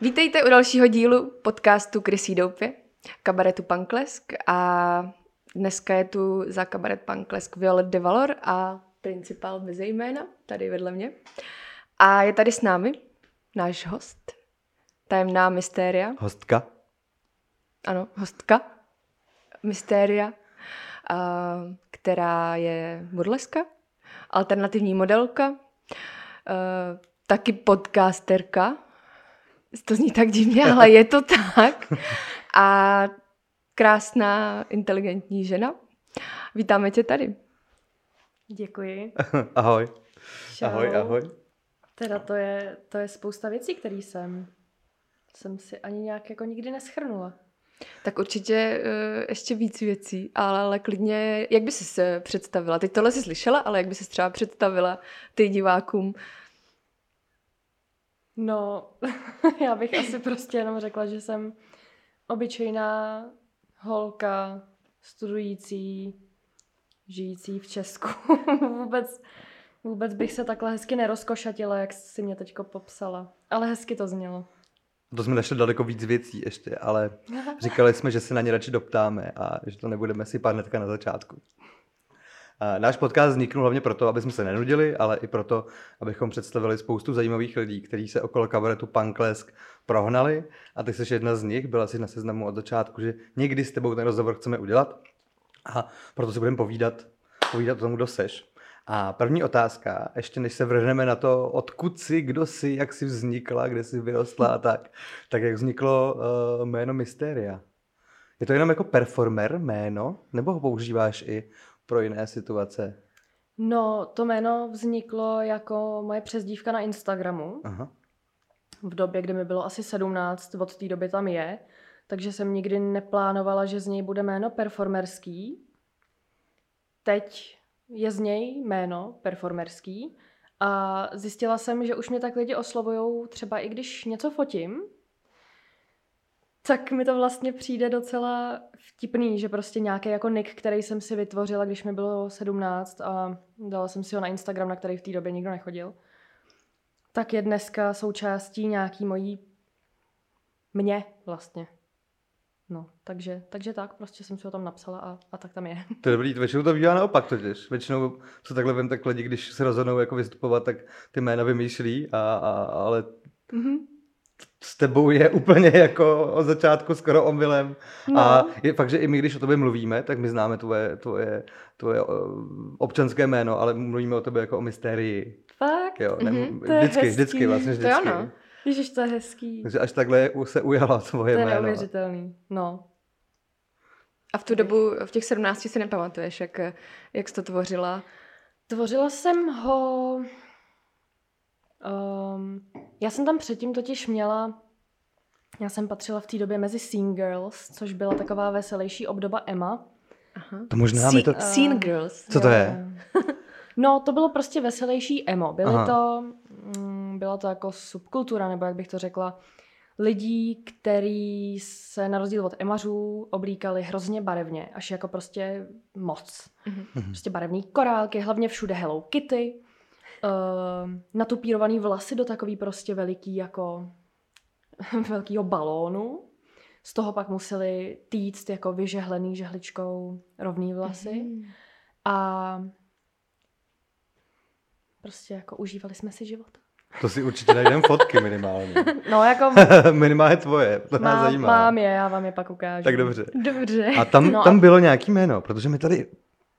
Vítejte u dalšího dílu podcastu Krysí doupě, kabaretu Panklesk a dneska je tu za kabaret Panklesk Violet de Valor a principál bez jména, tady vedle mě. A je tady s námi náš host, tajemná mystéria. Hostka. Ano, hostka. Mystéria, která je burleska, alternativní modelka, taky podcasterka, to zní tak divně, ale je to tak. A krásná, inteligentní žena. Vítáme tě tady. Děkuji. ahoj. Čau. Ahoj, ahoj. Teda to je, to je spousta věcí, které jsem, jsem si ani nějak jako nikdy neschrnula. Tak určitě uh, ještě víc věcí, ale, ale klidně, jak by jsi se představila? Teď tohle jsi slyšela, ale jak by se třeba představila ty divákům? No, já bych asi prostě jenom řekla, že jsem obyčejná holka, studující, žijící v Česku. vůbec, vůbec bych se takhle hezky nerozkošatila, jak si mě teďko popsala. Ale hezky to znělo. To jsme našli daleko víc věcí ještě, ale říkali jsme, že se na ně radši doptáme a že to nebudeme si hnedka na začátku. Náš podcast vzniknul hlavně proto, aby jsme se nenudili, ale i proto, abychom představili spoustu zajímavých lidí, kteří se okolo kabaretu Panklesk prohnali a ty jsi jedna z nich, byla si na seznamu od začátku, že někdy s tebou ten rozhovor chceme udělat a proto si budeme povídat, povídat o tom, kdo seš. A první otázka, ještě než se vrhneme na to, odkud jsi, kdo jsi, jak jsi vznikla, kde jsi vyrostla a tak, tak jak vzniklo uh, jméno Mysteria? Je to jenom jako performer jméno, nebo ho používáš i pro jiné situace? No, to jméno vzniklo jako moje přezdívka na Instagramu. Aha. V době, kdy mi bylo asi 17, od té doby tam je. Takže jsem nikdy neplánovala, že z něj bude jméno performerský. Teď je z něj jméno performerský. A zjistila jsem, že už mě tak lidi oslovují třeba i když něco fotím, tak mi to vlastně přijde docela vtipný, že prostě nějaký jako nick, který jsem si vytvořila, když mi bylo 17 a dala jsem si ho na Instagram, na který v té době nikdo nechodil, tak je dneska součástí nějaký mojí mě vlastně. No, takže, takže tak, prostě jsem si ho tam napsala a, a tak tam je. To je dobrý, většinou to bývá naopak totiž. Většinou co takhle vím, tak lidi, když se rozhodnou jako vystupovat, tak ty jména vymýšlí, a, a, ale mm-hmm s tebou je úplně jako od začátku skoro omylem. No. A je fakt, že i my, když o tobě mluvíme, tak my známe tvoje, tvoje, tvoje občanské jméno, ale mluvíme o tobě jako o mystérii. Fakt? Jo, ne, mm-hmm, vždycky, hezký. vždycky, vlastně vždycky. To ano. Ježiš, to je hezký. Takže až takhle se ujala tvoje jméno. To je neuvěřitelný, no. A v tu dobu, v těch 17 si nepamatuješ, jak, jak jsi to tvořila? Tvořila jsem ho Um, já jsem tam předtím totiž měla, já jsem patřila v té době mezi Scene Girls, což byla taková veselější obdoba Emma. Aha. To možná mi to... Uh, scene Girls. Co to je? no, to bylo prostě veselější emo. Byly Aha. to, mm, byla to jako subkultura, nebo jak bych to řekla, lidí, který se na rozdíl od emařů oblíkali hrozně barevně, až jako prostě moc. Mm-hmm. Prostě barevný korálky, hlavně všude Hello Kitty uh, natupírovaný vlasy do takový prostě veliký jako velkýho balónu. Z toho pak museli týct jako vyžehlený žehličkou rovný vlasy. Mm. A prostě jako užívali jsme si život. To si určitě najdeme fotky minimálně. No jako... minimálně tvoje, to nás mám, zajímá. Mám je, já vám je pak ukážu. Tak dobře. Dobře. A tam, no. tam bylo nějaký jméno, protože mi tady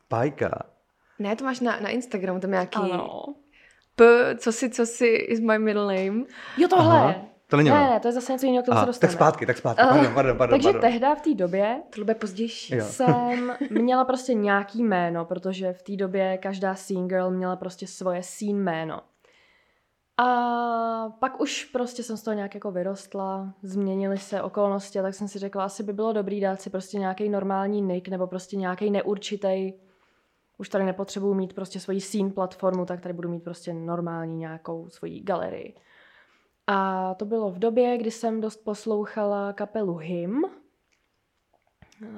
Pajka. Ne, to máš na, na Instagramu, tam nějaký... Ano. P, co si, co si is my middle name. Jo, tohle. Aha. To není ne, ne, to je zase něco jiného, k tomu se dostane. Tak zpátky, tak zpátky, pardon, pardon, pardon. Takže pardon. tehda v té době, to bude pozdější, jo. jsem měla prostě nějaký jméno, protože v té době každá scene girl měla prostě svoje scene jméno. A pak už prostě jsem z toho nějak jako vyrostla, změnily se okolnosti, tak jsem si řekla, asi by bylo dobrý dát si prostě nějaký normální nick nebo prostě nějaký neurčitý už tady nepotřebuju mít prostě svoji scene platformu, tak tady budu mít prostě normální nějakou svoji galerii. A to bylo v době, kdy jsem dost poslouchala kapelu Him.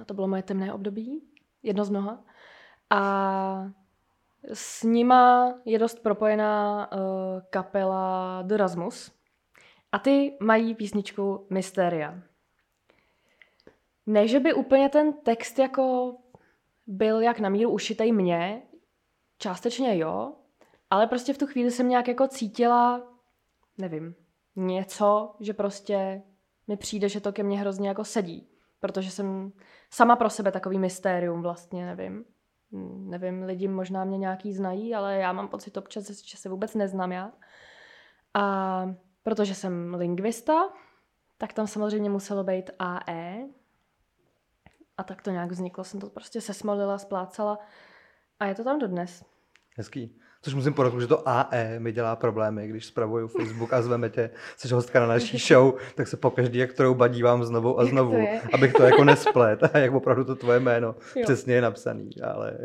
To bylo moje temné období, jedno z mnoha. A s nima je dost propojená uh, kapela The Rasmus. A ty mají písničku Mysteria. Ne, že by úplně ten text jako byl jak na míru ušitej mně, částečně jo, ale prostě v tu chvíli jsem nějak jako cítila, nevím, něco, že prostě mi přijde, že to ke mně hrozně jako sedí. Protože jsem sama pro sebe takový mystérium vlastně, nevím. Nevím, lidi možná mě nějaký znají, ale já mám pocit občas, že se vůbec neznám já. A protože jsem lingvista, tak tam samozřejmě muselo být AE. A tak to nějak vzniklo, jsem to prostě sesmolila, splácala a je to tam dodnes. Hezký. Což musím podotknout, že to AE mi dělá problémy, když spravuju Facebook a zveme tě, jsi hostka na naší show, tak se po každý, jak kterou dívám znovu a znovu, to abych to jako nesplet a jak opravdu to tvoje jméno jo. přesně je napsaný, ale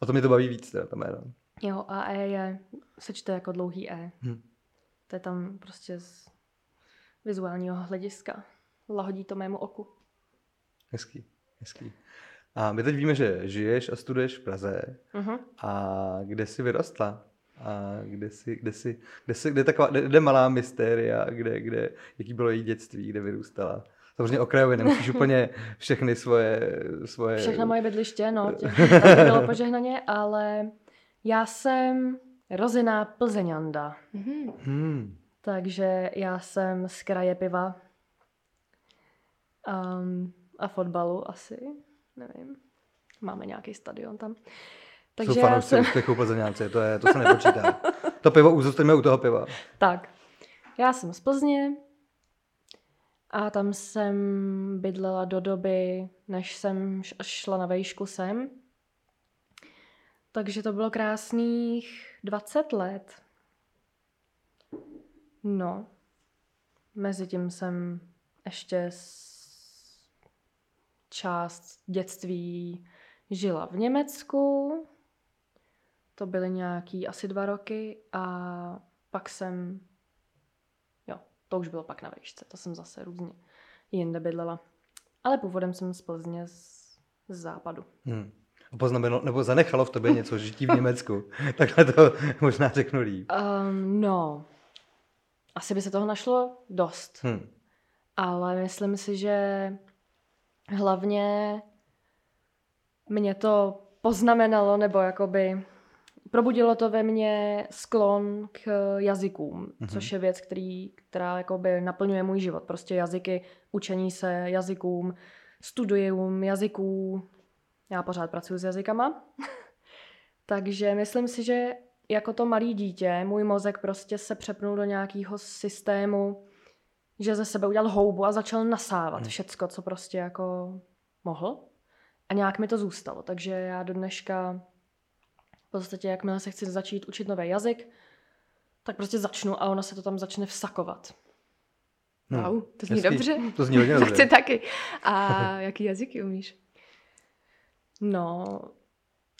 o to mě to baví víc, teda to jméno. Jo, AE je, se čte jako dlouhý E. Hm. To je tam prostě z vizuálního hlediska. Lahodí to mému oku. Hezký, hezký. A my teď víme, že žiješ a studuješ v Praze. Uh-huh. A kde jsi vyrostla? A kde jsi, kde jsi, kde jsi, kde taková, kde, kde malá mystéria, kde, kde, jaký bylo její dětství, kde vyrůstala? Samozřejmě okrajově, nemusíš úplně všechny svoje... svoje... Všechno moje bydliště, no, tě, bylo požehnaně, ale já jsem rozená plzeňanda. Mm-hmm. Hmm. Takže já jsem z kraje piva um, a fotbalu asi nevím, máme nějaký stadion tam. Takže Jsou fanoušci jsem... úspěchu Plzeňáci, to, je, to se nepočítá. to pivo, zůstaneme u toho piva. Tak, já jsem z Plzně a tam jsem bydlela do doby, než jsem šla na vejšku sem. Takže to bylo krásných 20 let. No, mezi tím jsem ještě část dětství žila v Německu, to byly nějaký asi dva roky a pak jsem, jo, to už bylo pak na výšce, to jsem zase různě jinde bydlela. Ale původem jsem z Plzně z, z západu. Hmm. Poznamenalo, nebo zanechalo v tobě něco žití v Německu. Takhle to možná řeknu líp. Um, no, asi by se toho našlo dost. Hmm. Ale myslím si, že hlavně mě to poznamenalo, nebo jakoby probudilo to ve mně sklon k jazykům, mm-hmm. což je věc, který, která jakoby naplňuje můj život. Prostě jazyky, učení se jazykům, studium jazyků. Já pořád pracuji s jazykama. Takže myslím si, že jako to malý dítě, můj mozek prostě se přepnul do nějakého systému, že ze sebe udělal houbu a začal nasávat hmm. všecko, co prostě jako mohl. A nějak mi to zůstalo. Takže já do dneška v podstatě, jakmile se chci začít učit nový jazyk, tak prostě začnu a ono se to tam začne vsakovat. Hmm. Wow, to zní Hezký. dobře. To zní hodně dobře. Chci taky. A jaký jazyky umíš? No,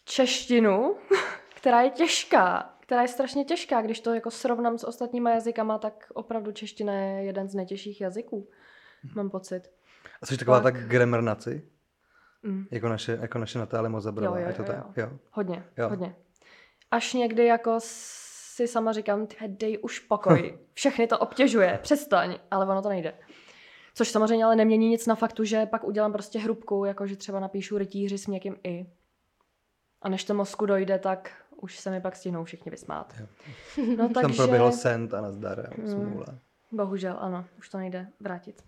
češtinu, která je těžká která je strašně těžká. Když to jako srovnám s ostatníma jazykama, tak opravdu čeština je jeden z nejtěžších jazyků, hmm. mám pocit. A jsi taková Pak... tak gramernaci? Mm. Jako naše, jako naše jo, jo, je to jo, tak? Jo. jo. Hodně, jo. hodně. Až někdy jako si sama říkám, dej už pokoj, všechny to obtěžuje, přestaň, ale ono to nejde. Což samozřejmě ale nemění nic na faktu, že pak udělám prostě hrubku, jakože třeba napíšu rytíři s někým i. A než to mozku dojde, tak už se mi pak stihnou všichni vysmát. Jo. No, takže... Tam proběhlo sent a nazdar. Hmm, bohužel, ano, už to nejde vrátit.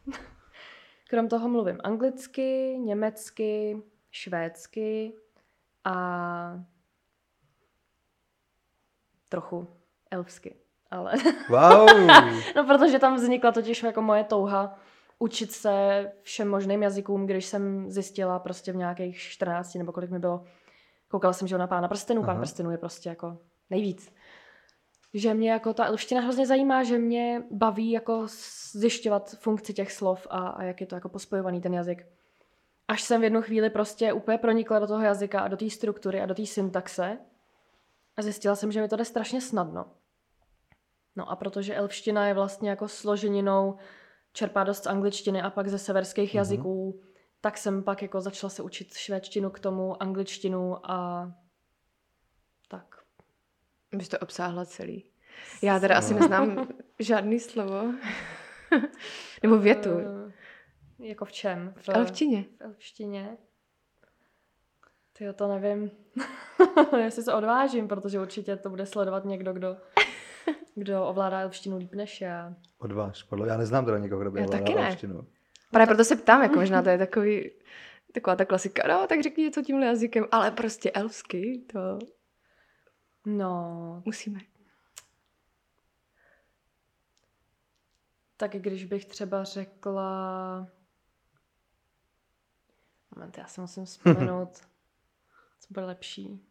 Krom toho mluvím anglicky, německy, švédsky a trochu elfsky. Ale... Wow! no, protože tam vznikla totiž jako moje touha učit se všem možným jazykům, když jsem zjistila prostě v nějakých 14 nebo kolik mi bylo, Koukala jsem, že na pána prstenů, pán prstenů je prostě jako nejvíc. Že mě jako ta elština hrozně zajímá, že mě baví jako zjišťovat funkci těch slov a, a jak je to jako pospojovaný ten jazyk. Až jsem v jednu chvíli prostě úplně pronikla do toho jazyka a do té struktury a do té syntaxe a zjistila jsem, že mi to jde strašně snadno. No a protože elfština je vlastně jako složeninou, čerpá dost z angličtiny a pak ze severských mm-hmm. jazyků, tak jsem pak jako začala se učit švédštinu k tomu, angličtinu a tak. Bys to obsáhla celý. Já teda asi neznám žádný slovo. Nebo větu. Uh, jako v čem? V elfčině. V elfštině. Ty to nevím. Jestli se odvážím, protože určitě to bude sledovat někdo, kdo, kdo ovládá elfštinu líp než já. Odváž, podle já neznám teda někoho, kdo by Já ovládal taky ne. elštinu. Právě proto se ptám, jako možná to je takový, taková ta klasika, no tak řekni něco tímhle jazykem, ale prostě elfsky, to No, musíme. tak když bych třeba řekla... Moment, já si musím vzpomenout, co bude lepší.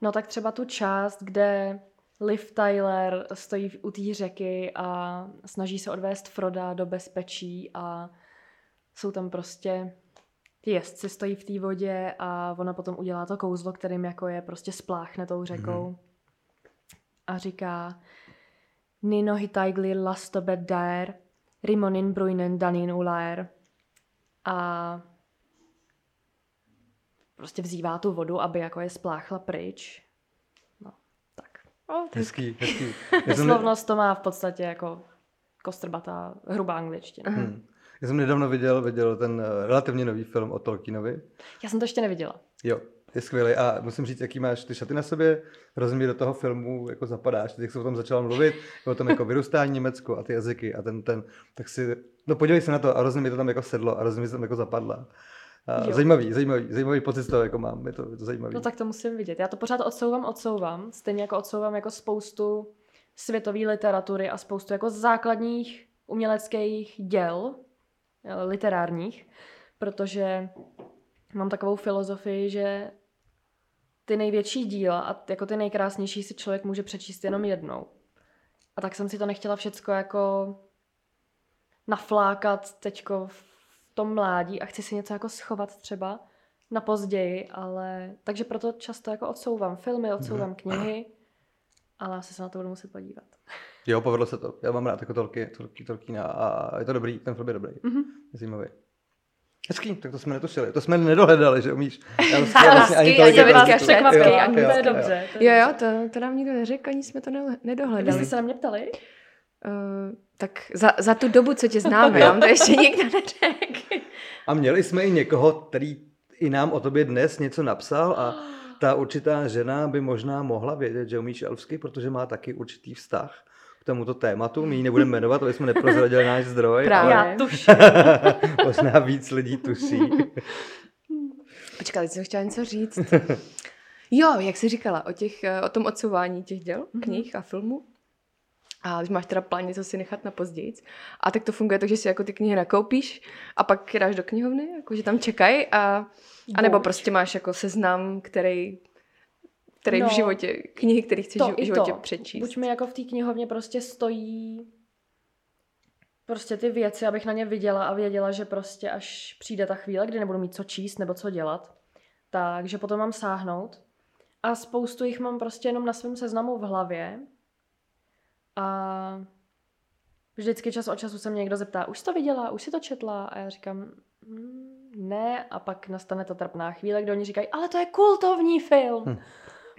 No tak třeba tu část, kde Liv Tyler stojí u té řeky a snaží se odvést Froda do bezpečí a jsou tam prostě ti jezdci stojí v té vodě a ona potom udělá to kouzlo, kterým jako je prostě spláchne tou řekou. Mm-hmm. A říká Nino hitaigli lastobet daer, rimonin bruinen danin ulaer. A prostě vzývá tu vodu, aby jako je spláchla pryč. No, tak. O, tak Hezký, hezký. Já jsem, Slovnost to má v podstatě jako kostrbatá, hrubá angličtina. hm. já jsem nedávno viděl, viděl ten eh, relativně nový film o Tolkienovi. Já jsem to ještě neviděla. Jo, je skvělý a musím říct, jaký máš ty šaty na sobě, hrozně mi do toho filmu jako zapadáš, teď jak se o tom začal mluvit, o tom jako vyrůstání Německu a ty jazyky a ten, ten, tak si, no podívej se na to a hrozně mi to tam jako sedlo a hrozně mi to tam jako zapadla. Jo. zajímavý, zajímavý, zajímavý pocit z toho jako mám, je to, je to zajímavý. No tak to musím vidět. Já to pořád odsouvám, odsouvám. Stejně jako odsouvám jako spoustu světové literatury a spoustu jako základních uměleckých děl, eh, literárních, protože mám takovou filozofii, že ty největší díla a jako ty nejkrásnější si člověk může přečíst jenom jednou. A tak jsem si to nechtěla všecko jako naflákat teďko v tom mládí a chci si něco jako schovat třeba na později, ale takže proto často jako odsouvám filmy, odsouvám knihy, ale asi se na to budu muset podívat. Jo, povedlo se to. Já mám rád jako Tolky, Tolky, Tolkiena a je to dobrý, ten film je dobrý. Mhm. Je zajímavý. Hezký, tak to jsme netušili. To jsme nedohledali, že umíš. Já Hezký, vlastně ani švédsky, a a to je dobře. to Jo, jo, to, to nám nikdo neřekl, ani jsme to ne- Vy nedohledali. jste se na mě ptali? Uh, tak za, za tu dobu, co tě známe, nám to ještě nikdo neřekl. A měli jsme i někoho, který i nám o tobě dnes něco napsal a ta určitá žena by možná mohla vědět, že umíš elfsky, protože má taky určitý vztah k tomuto tématu. My ji nebudeme jmenovat, aby jsme neprozradili náš zdroj, Právě. ale Já tuším. možná víc lidí tuší. Počkej, teď jsem chtěla něco říct. Jo, jak jsi říkala, o, těch, eh, o tom odsouvání těch děl, Mhm. knih a filmů. A když máš teda plán něco si nechat na později. A tak to funguje tak, že si jako ty knihy nakoupíš a pak je dáš do knihovny, jako že tam čekají a, a nebo prostě máš jako seznam, který, který No, v životě, knihy, který chceš v životě to. přečíst. Buď mi jako v té knihovně prostě stojí prostě ty věci, abych na ně viděla a věděla, že prostě až přijde ta chvíle, kdy nebudu mít co číst nebo co dělat, takže potom mám sáhnout. A spoustu jich mám prostě jenom na svém seznamu v hlavě. A vždycky čas od času se mě někdo zeptá, už jsi to viděla, už si to četla? A já říkám, "Mm, ne. A pak nastane ta trapná chvíle, kdy oni říkají, ale to je kultovní film. Hm.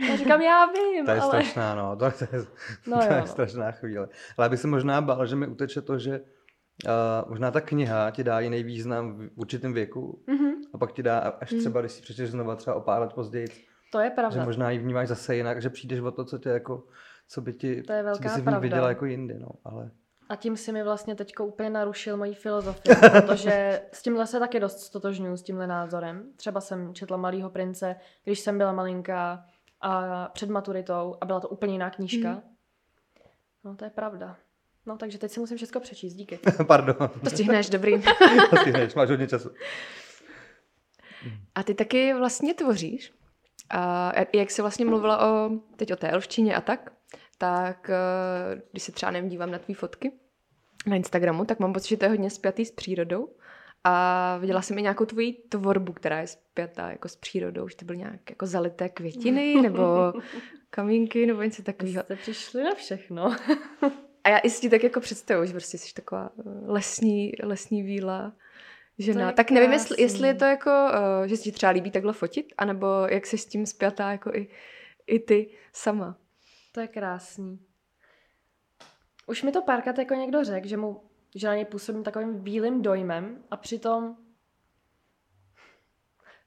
Já říkám, já vím, To je ale... strašná, no. To, to, je, No to jo, je no. strašná chvíle. Ale já bych se možná bál, že mi uteče to, že uh, možná ta kniha ti dá jiný význam v určitým věku Mhm, a pak ti dá až Mm. třeba, když si přečteš znova třeba o pár let později, to je že pravda. možná ji vnímáš zase jinak, že přijdeš o to, co tě jako, co by ti, To je co by velká si v ní pravda. viděla jako jindy, no, ale A tím si mi vlastně teďko úplně narušil moji filozofii, protože s tímhle se taky dost stotožňuji, s tímhle názorem. Třeba jsem četla Malýho prince, když jsem byla malinká a před maturitou a byla to úplně jiná knížka. Mhm. No to je pravda. No takže teď si musím všechno přečíst, díky. pardon, To stihneš, dobrý. to stihneš, máš hodně času. A ty taky vlastně tvoříš. A jak jsi vlastně mluvila o, teď o té elfštině a tak, tak eh, když se třeba nevím, dívám na tvý fotky na Instagramu, tak mám pocit, že to je hodně spjatý s přírodou. A viděla jsem i nějakou tvoji tvorbu, která je spjatá jako s přírodou, že to byly nějak jako zalité květiny nebo kamínky nebo něco takového. jste přišli na všechno. A já i si tak jako představuji, že prostě jsi taková eh, lesní, lesní víla žena. tak nevím, jestli, jestli je to jako, uh, že si ti třeba líbí takhle fotit, anebo jak jsi s tím spjatá jako i, i ty sama. To je krásný. Už mi to párkrát jako někdo řekl, že, mu, že na něj působím takovým bílým dojmem a přitom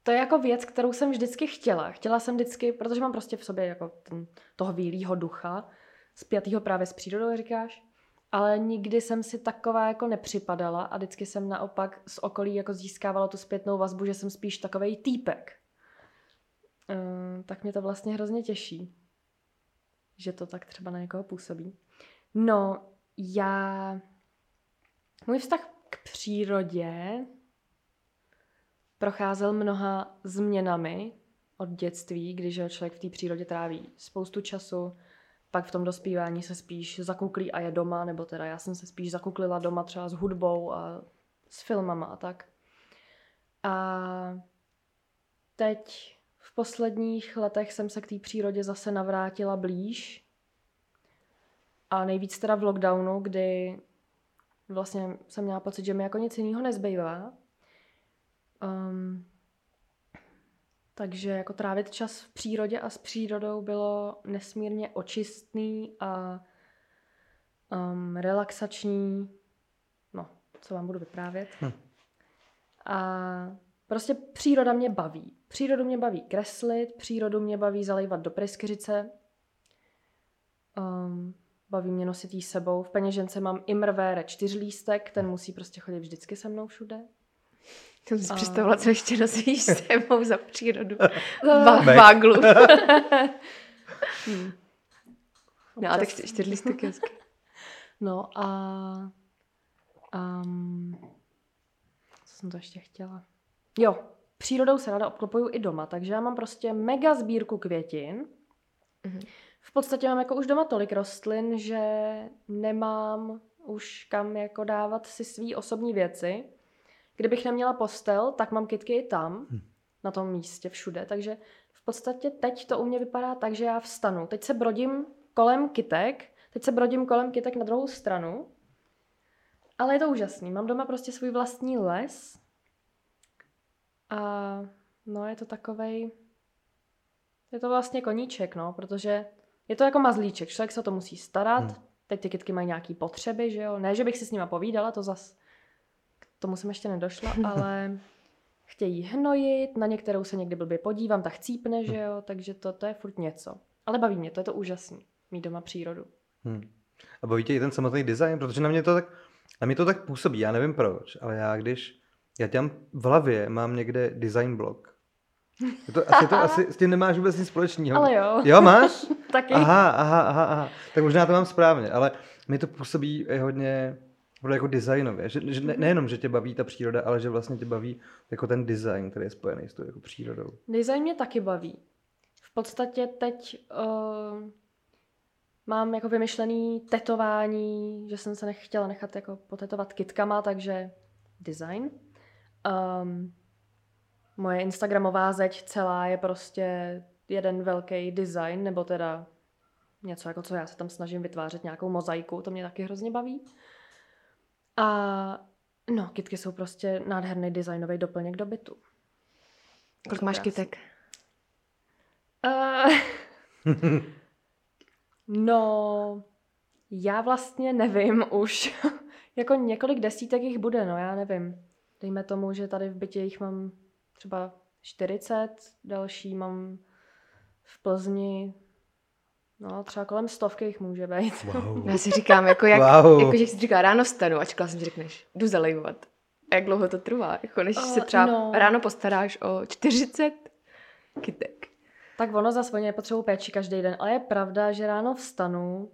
to je jako věc, kterou jsem vždycky chtěla. Chtěla jsem vždycky, protože mám prostě v sobě jako ten, toho bílého ducha, spjatýho právě s přírodou, říkáš, ale nikdy jsem si taková jako nepřipadala a vždycky jsem naopak z okolí jako získávala tu zpětnou vazbu, že jsem spíš takovej týpek. Uh, tak mě to vlastně hrozně těší, že to tak třeba na někoho působí. No, já... Můj vztah k přírodě procházel mnoha změnami od dětství, když člověk v té přírodě tráví spoustu času, pak v tom dospívání se spíš zakuklí a je doma, nebo teda já jsem se spíš zakuklila doma třeba s hudbou a s filmama a tak. A teď v posledních letech jsem se k té přírodě zase navrátila blíž. A nejvíc teda v lockdownu, kdy vlastně jsem měla pocit, že mi jako nic jiného nezbývá. Um, takže jako trávit čas v přírodě a s přírodou bylo nesmírně očistný a um, relaxační. No, co vám budu vyprávět. Hm. A prostě příroda mě baví. Přírodu mě baví kreslit, přírodu mě baví zalejvat do pryskyřice. Um, baví mě nosit jí sebou. V peněžence mám imrvére čtyřlístek, ten musí prostě chodit vždycky se mnou všude. Jsem si představila, co ještě nosíš sebou za přírodu. Vá- váglu. hmm. No, a tak čtyři listy hezky. No a... Um, co jsem to ještě chtěla? Jo, přírodou se ráda obklopuju i doma, takže já mám prostě mega sbírku květin. Mm-hmm. V podstatě mám jako už doma tolik rostlin, že nemám už kam jako dávat si svý osobní věci. Kdybych neměla postel, tak mám kitky i tam, hmm. na tom místě, všude. Takže v podstatě teď to u mě vypadá tak, že já vstanu. Teď se brodím kolem kytek, teď se brodím kolem kytek na druhou stranu. Ale je to úžasný. Mám doma prostě svůj vlastní les. A no, je to takovej... Je to vlastně koníček, no, protože je to jako mazlíček. Člověk se o to musí starat. Hmm. Teď ty kytky mají nějaké potřeby, že jo. Ne, že bych si s nima povídala, to zas tomu jsem ještě nedošla, ale chtějí hnojit, na některou se někdy blbě podívám, tak chcípne, že jo, takže to, to je furt něco. Ale baví mě, to je to úžasný, mít doma přírodu. Hmm. A baví tě i ten samotný design, protože na mě to tak, na mě to tak působí, já nevím proč, ale já když, já tam v hlavě mám někde design blog. Je to, asi, to, asi s tím nemáš vůbec nic společného. Ale jo. Jo, máš? Taky. Aha, aha, aha, aha. Tak možná to mám správně, ale mi to působí hodně jako designově. Že, že ne, nejenom, že tě baví ta příroda, ale že vlastně tě baví jako ten design, který je spojený s tou jako přírodou. Design mě taky baví. V podstatě teď uh, mám jako vymyšlený tetování, že jsem se nechtěla nechat jako potetovat kitkama, takže design. Um, moje Instagramová zeď celá je prostě jeden velký design, nebo teda něco jako co já se tam snažím vytvářet, nějakou mozaiku, to mě taky hrozně baví. A no, kitky jsou prostě nádherný designový doplněk do bytu. Kolik máš kytek? Uh, no, já vlastně nevím už. jako několik desítek jich bude, no já nevím. Dejme tomu, že tady v bytě jich mám třeba 40, další mám v Plzni No, třeba kolem stovky jich může být. Wow. Já si říkám, jako, jak, wow. jako že si říká, ráno stanu a čekala jsem, že řekneš, jdu zalejovat. A jak dlouho to trvá? Jako než uh, se třeba no. ráno postaráš o 40 kytek. Tak ono za svoje nepotřebuji péči každý den, ale je pravda, že ráno vstanu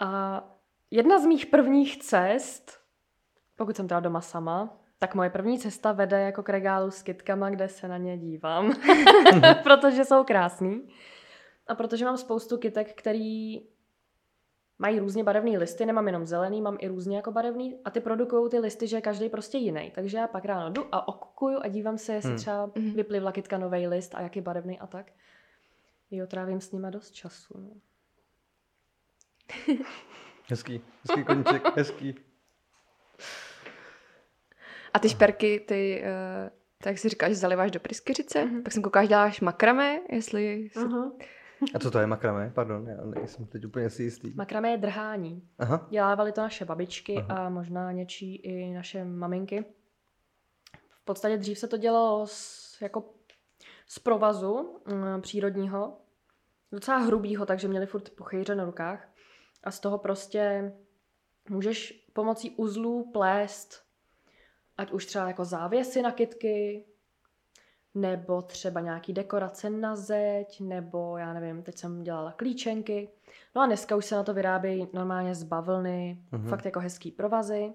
a jedna z mých prvních cest, pokud jsem teda doma sama, tak moje první cesta vede jako k regálu s kytkama, kde se na ně dívám, protože jsou krásný. A protože mám spoustu kytek, který mají různě barevné listy, nemám jenom zelený, mám i různě jako barevný a ty produkují ty listy, že je každý prostě jiný. Takže já pak ráno jdu a okukuju a dívám se, jestli hmm. třeba hmm. vyplivla kytka nový list a jaký barevný a tak. Jo, trávím s nima dost času. No. hezký, hezký koníček, hezký. A ty šperky, ty, uh, tak si říkáš, že zaliváš do pryskyřice, mm-hmm. tak jsem koukáš, děláš makrame, jestli... Uh-huh. A co to je makramé? Pardon, já nejsem teď úplně si jistý. Makramé je drhání. Aha. Dělávaly to naše babičky Aha. a možná něčí i naše maminky. V podstatě dřív se to dělalo z, jako z provazu mm, přírodního, docela hrubýho, takže měli furt puchejře na rukách. A z toho prostě můžeš pomocí uzlů plést, ať už třeba jako závěsy na kytky, nebo třeba nějaký dekorace na zeď, nebo já nevím, teď jsem dělala klíčenky. No a dneska už se na to vyrábějí normálně z bavlny, Mhm. mm-hmm. fakt jako hezký provazy.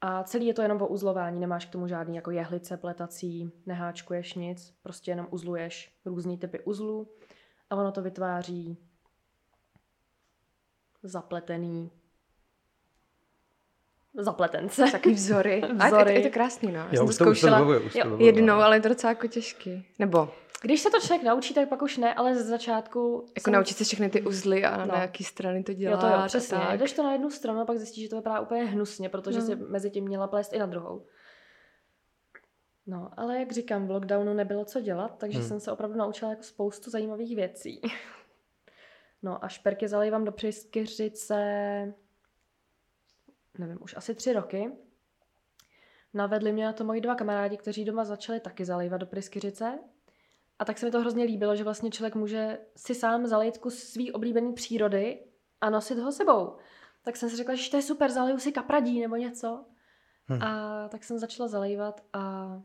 A celý je to jenom o uzlování, nemáš k tomu žádný jako jehlice pletací, neháčkuješ nic, prostě jenom uzluješ různý typy uzlů a ono to vytváří zapletený zapletence. Taky vzory. A je, to, Vzory. je to krásný, no. Já Jo, jsem to už to, už to zkoušela už jo, jednou, no. ale je to docela jako těžký. Nebo Když se to člověk naučí, tak pak už ne, ale ze začátku... jako naučit se všechny ty uzly a No. na jaký strany to Jo, dělat. to jo, a přesně. tak. Jdeš to na jednu stranu a pak zjistíš, že to vypadá úplně hnusně, protože No. si mezi tím měla plést i na druhou. No, ale jak říkám, v lockdownu nebylo co dělat, takže Hmm. jsem se opravdu naučila jako spoustu zajímavých věcí. No a šperky zalejvám do pryskyřice, nevím, už asi tři roky. Navedli mě na to moji dva kamarádi, kteří doma začali taky zalejvat do pryskyřice. A tak se mi to hrozně líbilo, že vlastně člověk může si sám zalejt kus svý oblíbený přírody a nosit ho sebou. Tak jsem si řekla, že to je super, zaleju si kapradí nebo něco. Hm. A tak jsem začala zalejvat a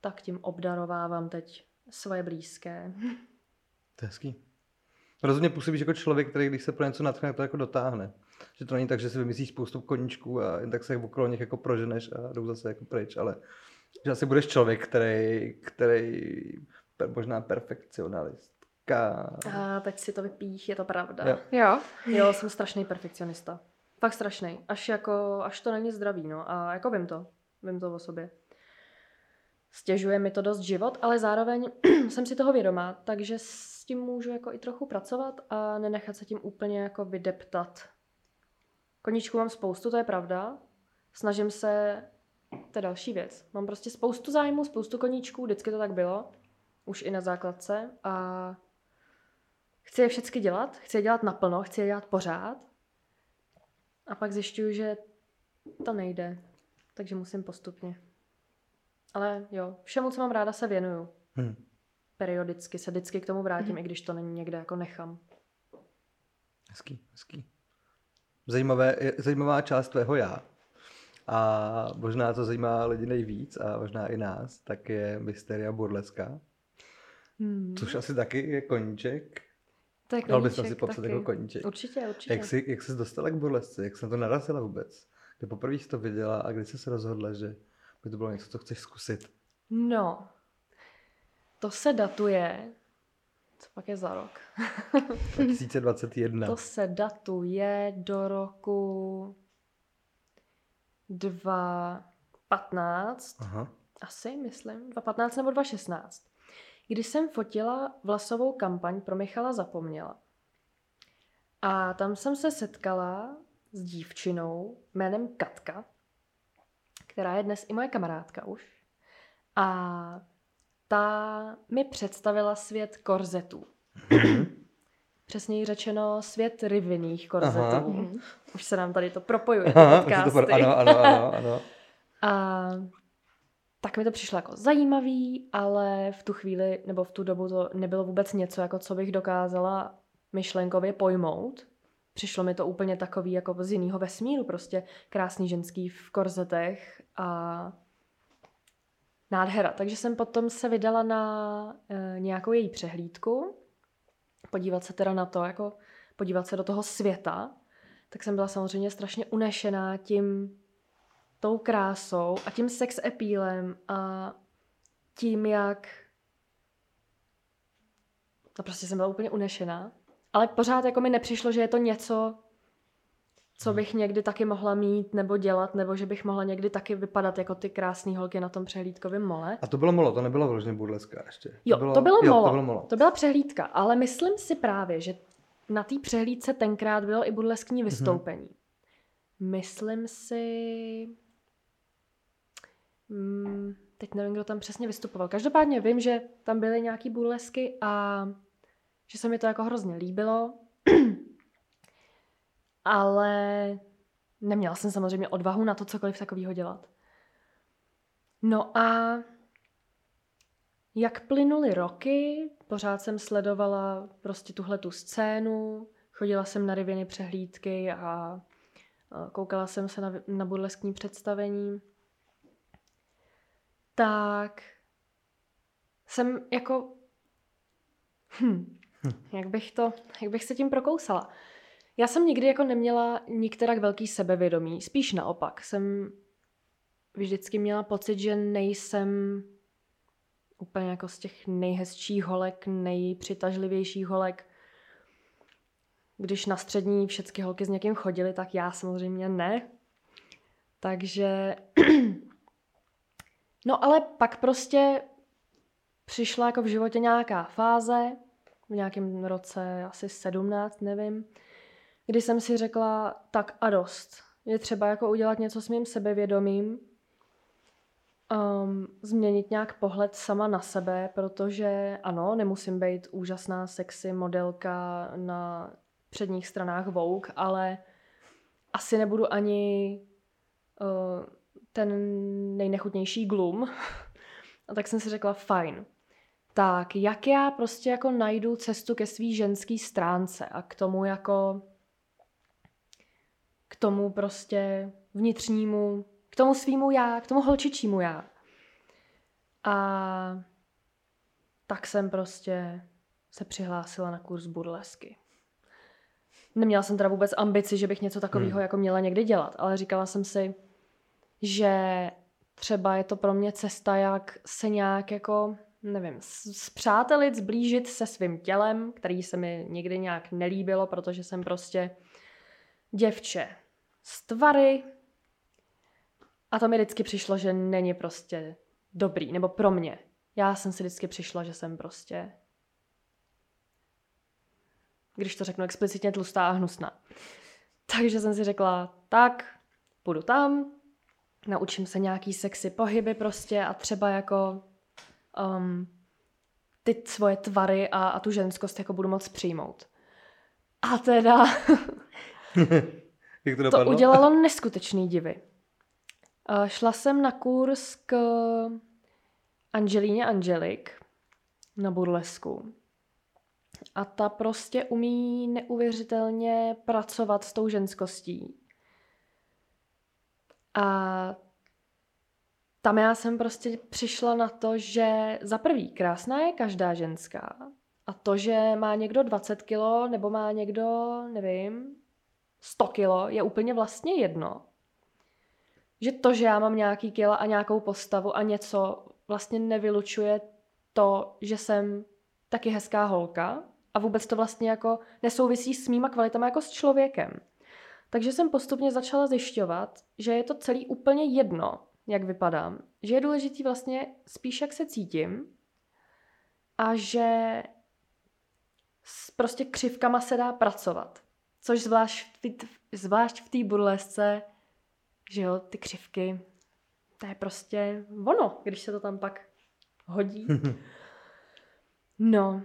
tak tím obdarovávám teď svoje blízké. To je hezký. Rozhodně působíš jako člověk, který když se pro něco natchne, to jako dotáhne. Že to není tak, že si vymyslíš spoustu koníčků a jen tak se okolo nich jako proženeš a jdou zase jako pryč, ale že asi budeš člověk, který, který per, možná perfekcionalistka. A teď si to vypích, je to pravda. Jo. Jo. Jo, jsem strašný perfekcionista. Fakt strašný. Až jako, až to není zdravý, no. A jako vím to. Vím to o sobě. Stěžuje mi to dost život, ale zároveň jsem si toho vědomá, takže s tím můžu jako i trochu pracovat a nenechat se tím úplně jako vydeptat. Koníčků mám spoustu, to je pravda. Snažím se, to je další věc. Mám prostě spoustu zájmů, spoustu koníčků, vždycky to tak bylo. Už i na základce a chci je všechny dělat, chci je dělat naplno, chci je dělat pořád. A pak zjišťuju, že to nejde, takže musím postupně. Ale jo, všemu, co mám ráda, se věnuju. Hm. Periodicky se vždycky k tomu vrátím, i když to není někde jako nechám. Hezký, hezký. Zajímavé, zajímavá část tvého já. A možná to zajímá lidi nejvíc a možná i nás, tak je Mysteria Burleska, Hmm. což asi taky je koníček. To je Dal bychom si koníček popsat taky. jako koníček. Určitě, určitě. Jak jsi, jak jsi dostala k burlesce? Jak jsi na to narazila vůbec? Kdy poprvé jsi to viděla a kdy jsi se rozhodla, že by to bylo něco, co chceš zkusit? No, to se datuje, co pak je za rok? 2021. To se datuje do roku 2015, Aha. asi myslím, 2015 nebo 2016, kdy jsem fotila vlasovou kampaň pro Michala Zapomněla. A tam jsem se setkala s dívčinou jménem Katka, která je dnes i moje kamarádka už. A ta mi představila svět korzetů. Přesněji řečeno svět rivinných korzetů. Aha. Mhm. Už se nám tady to propojuje, Aha, podcasty. to pro- ano, ano, ano, ano. A tak mi to přišlo jako zajímavý, ale v tu chvíli nebo v tu dobu to nebylo vůbec něco, jako co bych dokázala myšlenkově pojmout. Přišlo mi to úplně takový jako z jiného vesmíru, prostě krásný ženský v korzetech a nádhera. Takže jsem potom se vydala na e, nějakou její přehlídku, podívat se teda na to, jako podívat se do toho světa, tak jsem byla samozřejmě strašně unešená tím, tou krásou a tím sex appealem a tím, jak no prostě jsem byla úplně unešená. Ale pořád jako mi nepřišlo, že je to něco, co bych někdy taky mohla mít nebo dělat, nebo že bych mohla někdy taky vypadat jako ty krásné holky na tom přehlídkovém mole. A to bylo molo, to nebylo vložně burleska ještě. Jo, to bylo, to bylo jo, molo. To bylo molo. To byla přehlídka, ale myslím si právě, že na té přehlídce tenkrát bylo i burleskní vystoupení. Myslím si... Mm, teď nevím, kdo tam přesně vystupoval. Každopádně vím, že tam byly nějaký burlesky a že se mi to jako hrozně líbilo, ale neměla jsem samozřejmě odvahu na to cokoliv takového dělat. No a jak plynuly roky, pořád jsem sledovala prostě tuhle tu scénu, chodila jsem na Riviny přehlídky a koukala jsem se na, na burleskní představení, tak jsem jako, hm, jak bych to, jak bych se tím prokousala. Já jsem nikdy jako neměla nikterak velký sebevědomí, spíš naopak. Jsem vždycky měla pocit, že nejsem úplně jako z těch nejhezčích holek, nejpřitažlivějších holek. Když na střední všechny holky s někým chodily, tak já samozřejmě ne. Takže... no ale pak prostě přišla jako v životě nějaká fáze, v nějakém roce asi 17, nevím, kdy jsem si řekla, tak a dost. Je třeba jako udělat něco s mým sebevědomím, um, změnit nějak pohled sama na sebe, protože ano, nemusím být úžasná sexy modelka na předních stranách Vogue, ale asi nebudu ani uh, ten nejnechutnější glum. A tak jsem si řekla, fajn. Tak, jak já prostě jako najdu cestu ke svý ženský stránce a k tomu jako k tomu prostě vnitřnímu, k tomu svýmu já, k tomu holčičímu já. A tak jsem prostě se přihlásila na kurz burlesky. Neměla jsem teda vůbec ambici, že bych něco takového hmm. jako měla někdy dělat, ale říkala jsem si, že třeba je to pro mě cesta, jak se nějak jako, nevím, zpřátelit, zblížit se svým tělem, který se mi nikdy nějak nelíbilo, protože jsem prostě děvče z tvary. A to mi vždycky přišlo, že není prostě dobrý, nebo pro mě. Já jsem si vždycky přišla, že jsem prostě, když to řeknu explicitně, tlustá a hnusná. Takže jsem si řekla, tak, půjdu tam, naučím se nějaký sexy pohyby prostě a třeba jako um, ty svoje tvary a, a tu ženskost jako budu moc přijmout. A teda Jak to, to udělalo neskutečný divy. Uh, šla jsem na kurz k Angelíně Angelik na burlesku. A ta prostě umí neuvěřitelně pracovat s tou ženskostí. A tam já jsem prostě přišla na to, že za prvý krásná je každá ženská. A to, že má někdo 20 kilo nebo má někdo, nevím, 100 kilo, je úplně vlastně jedno. Že to, že já mám nějaký kila a nějakou postavu a něco vlastně nevylučuje to, že jsem taky hezká holka a vůbec to vlastně jako nesouvisí s mýma kvalitama jako s člověkem. Takže jsem postupně začala zjišťovat, že je to celý úplně jedno, jak vypadám. Že je důležitý vlastně spíš, jak se cítím a že s prostě křivkama se dá pracovat. Což zvlášť v, tý, zvlášť v té burlesce, že jo, ty křivky, to je prostě ono, když se to tam pak hodí. No,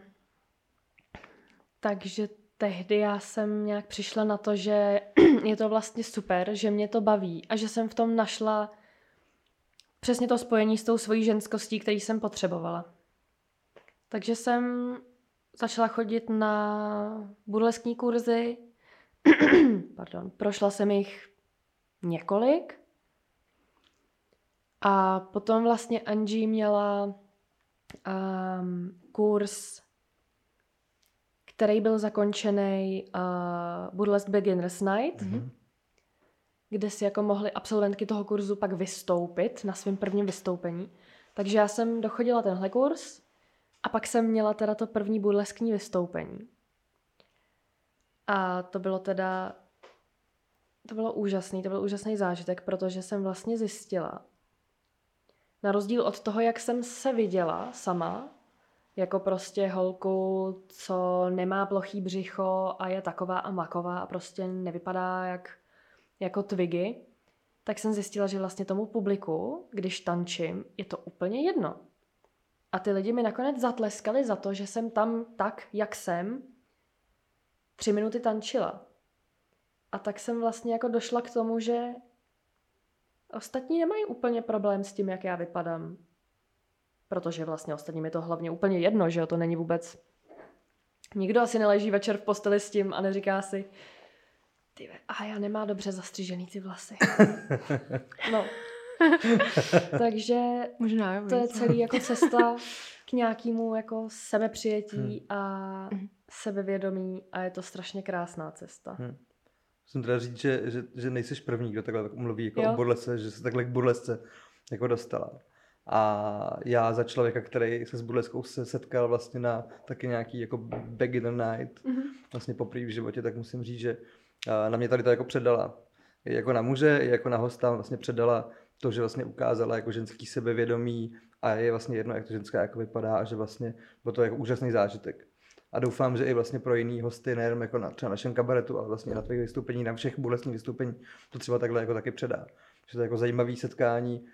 takže tehdy já jsem nějak přišla na to, že je to vlastně super, že mě to baví a že jsem v tom našla přesně to spojení s tou svojí ženskostí, který jsem potřebovala. Takže jsem začala chodit na burleskní kurzy, Pardon, prošla jsem jich několik a potom vlastně Angie měla um, kurz, který byl zakončený uh, Burlesque Beginner's Night, mm-hmm. kde si jako mohli absolventky toho kurzu pak vystoupit na svém prvním vystoupení. Takže já jsem dochodila tenhle kurz a pak jsem měla teda to první burleskní vystoupení. A to bylo teda, to bylo úžasný, to byl úžasný zážitek, protože jsem vlastně zjistila, na rozdíl od toho, jak jsem se viděla sama, jako prostě holku, co nemá plochý břicho a je taková a maková a prostě nevypadá jak, jako Twiggy, tak jsem zjistila, že vlastně tomu publiku, když tančím, je to úplně jedno. A ty lidi mi nakonec zatleskali za to, že jsem tam tak, jak jsem, tři minuty tančila. A tak jsem vlastně jako došla k tomu, že ostatní nemají úplně problém s tím, jak já vypadám. Protože vlastně ostatním je to hlavně úplně jedno, že jo, to není vůbec... Nikdo asi neleží večer v posteli s tím a neříká si, ty ve, a já nemá dobře zastřížený ty vlasy. no. Takže Možná, jo, to je víc. celý jako cesta k nějakému jako sebepřijetí Hmm. a Mhm. Sebevědomí a je to strašně krásná cesta. Hmm. Musím teda říct, že, že, že nejseš první, kdo takhle tak mluví jako Jo. o burlesce, že se takhle k burlesce jako dostala. A já za člověka, který se s burleskou se setkal vlastně na taky nějaký jako beginner night, Mhm. vlastně poprvé v životě, tak musím říct, že na mě tady to jako předala. I jako na muže, i jako na hosta vlastně předala to, že vlastně ukázala jako ženský sebevědomí a je vlastně jedno, jak to ženská jako vypadá a že vlastně bylo to jako úžasný zážitek. A doufám, že i vlastně pro jiný hosty, nejenom jako na třeba našem kabaretu, ale vlastně na tvých vystoupení, na všech burlesních vystoupení, to třeba takhle jako taky předá. Že to je jako zajímavý setkání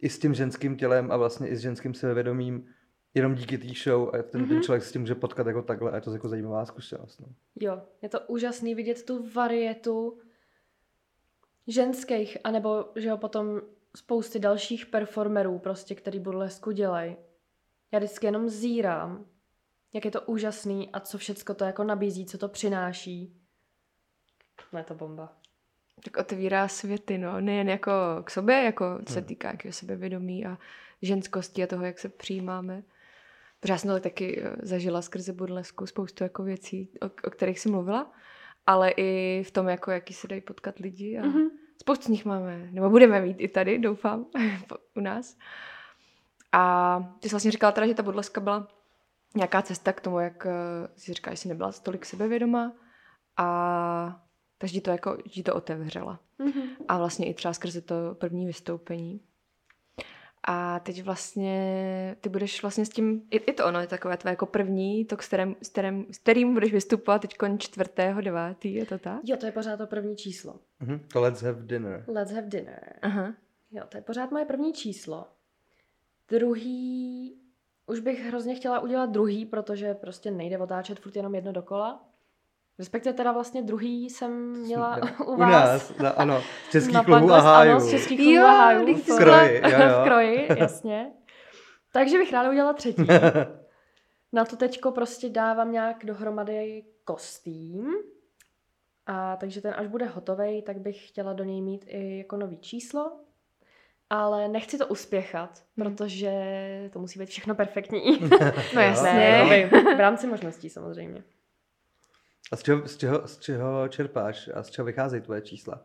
i s tím ženským tělem a vlastně i s ženským sebevědomím, jenom díky té show a ten, mm-hmm. ten člověk s tím může potkat jako takhle a je to jako zajímavá zkušenost. No. Jo, je to úžasný vidět tu varietu ženských, anebo že jo, potom spousty dalších performerů, prostě, který burlesku dělají. Já vždycky jenom zírám, jak je to úžasný a co všecko to jako nabízí, co to přináší. No je to bomba. Tak otevírá světy, no, nejen jako k sobě, jako co se týká jakého sebevědomí a ženskosti a toho, jak se přijímáme. Protože já jsem to taky eh, zažila skrze burlesku spoustu jako věcí, o, o kterých jsem mluvila, ale i v tom, jako jaký se dají potkat lidi a Mhm. mm-hmm. spoustu z nich máme, nebo budeme mít i tady, doufám, u nás. A ty jsi vlastně říkala teda, že ta burleska byla nějaká cesta k tomu, jak eh, si říkáš, že jsi nebyla tolik sebevědomá a takže ti to jako, ti to otevřela. Mhm. A vlastně i třeba skrze to první vystoupení. A teď vlastně ty budeš vlastně s tím, i, i to ono je takové tvé jako první, to, s kterým, s kterým, s kterým budeš vystupovat teď čtvrtého, devátý, je to tak? Jo, to je pořád to první číslo. Mhm. To let's have dinner. Let's have dinner. Aha. Jo, to je pořád moje první číslo. Druhý, už bych hrozně chtěla udělat druhý, protože prostě nejde otáčet furt jenom jedno dokola. Respektive teda vlastně druhý jsem měla u, U vás. nás, na, ano, z českých na klubů a hájů. Ano, z českých klubů Jo, a hájů. ty v Kroji, jo, jo. v kroji, jasně. Takže bych ráda udělala třetí. Na to teďko prostě dávám nějak dohromady kostým. A takže ten až bude hotový, tak bych chtěla do něj mít i jako nový číslo. Ale nechci to uspěchat, Hmm. protože to musí být všechno perfektní. No jasně. Ne, v rámci možností samozřejmě. A z čeho, z, čeho, z čeho čerpáš a z čeho vycházejí tvoje čísla?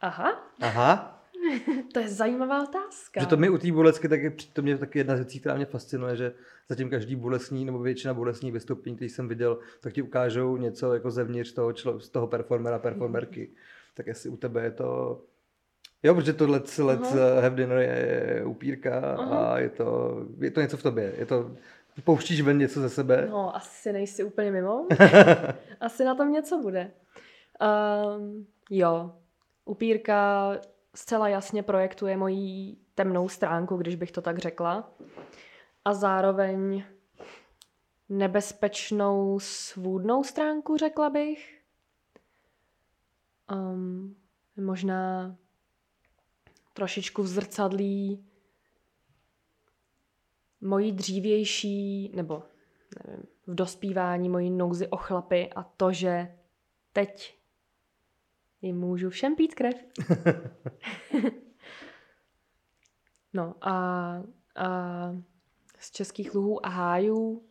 Aha, Aha, to je zajímavá otázka. že to mi u té burlesky tak je, to mě taky jedna z věcí, která mě fascinuje, že zatím každý burlesní nebo většina burlesních vystoupení, který jsem viděl, tak ti ukážou něco jako zevnitř toho, člo, z toho performera, performerky. Tak jestli u tebe je to... Jo, protože to Let's, let's Aha. Have Dinner je, upírka Aha. a je to, je to něco v tobě. Je to, pouštíš ven něco ze sebe. No, asi nejsi úplně mimo. asi na tom něco bude. Um, jo, upírka zcela jasně projektuje moji temnou stránku, když bych to tak řekla. A zároveň nebezpečnou svůdnou stránku, řekla bych. Um, možná trošičku v zrcadlí mojí dřívější, nebo nevím, v dospívání mojí nouzy o chlapy a to, že teď jim můžu všem pít krev. no a, a z českých luhů a hájů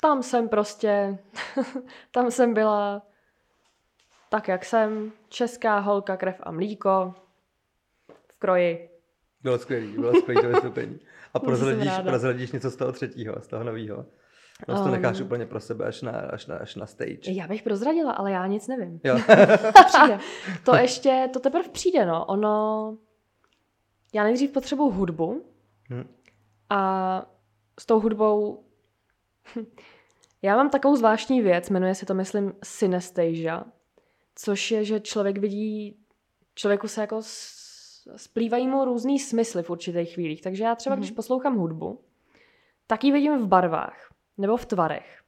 tam jsem prostě, tam jsem byla tak, jak jsem, česká holka, krev a mlíko kroji. Bylo skvělý, bylo skvělý to vystoupení. A prozradíš, prozradíš něco z toho třetího, z toho nového. No to Um. necháš úplně pro sebe až na, až na, až na stage. Já bych prozradila, ale já nic nevím. Jo. přijde. To ještě, to teprve přijde, no. Ono, já nejdřív potřebuju hudbu Hm. a s tou hudbou já mám takovou zvláštní věc, jmenuje se to, myslím, synesthesia, což je, že člověk vidí, člověku se jako splývají mu různý smysly v určitých chvílích. Takže já třeba, Mhm. když poslouchám hudbu, tak ji vidím v barvách nebo v tvarech.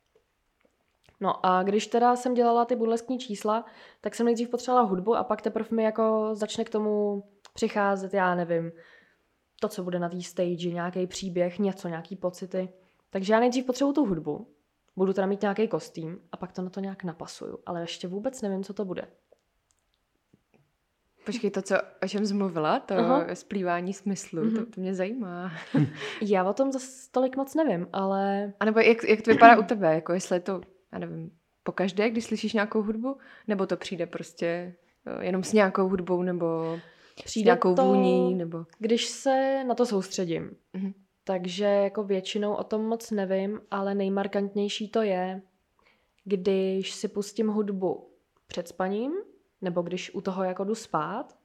No a když teda jsem dělala ty burleskní čísla, tak jsem nejdřív potřebovala hudbu a pak teprve mi jako začne k tomu přicházet, já nevím, to, co bude na té stage, nějaký příběh, něco, nějaký pocity. Takže já nejdřív potřebuju tu hudbu, budu teda mít nějaký kostým a pak to na to nějak napasuju, ale ještě vůbec nevím, co to bude. Počkej, to, co, o čem jsi mluvila, to Aha. splývání smyslu, Mhm. to, to mě zajímá. Já o tom zase tolik moc nevím, ale A nebo jak, jak to vypadá u tebe, jako jestli je to, já nevím, po každé, když slyšíš nějakou hudbu, nebo to přijde prostě eh, jenom s nějakou hudbou, nebo s přijde nějakou to, vůní, nebo... když se na to soustředím. Mhm. Takže jako většinou o tom moc nevím, ale nejmarkantnější to je, když si pustím hudbu před spaním, nebo když u toho jako jdu spát,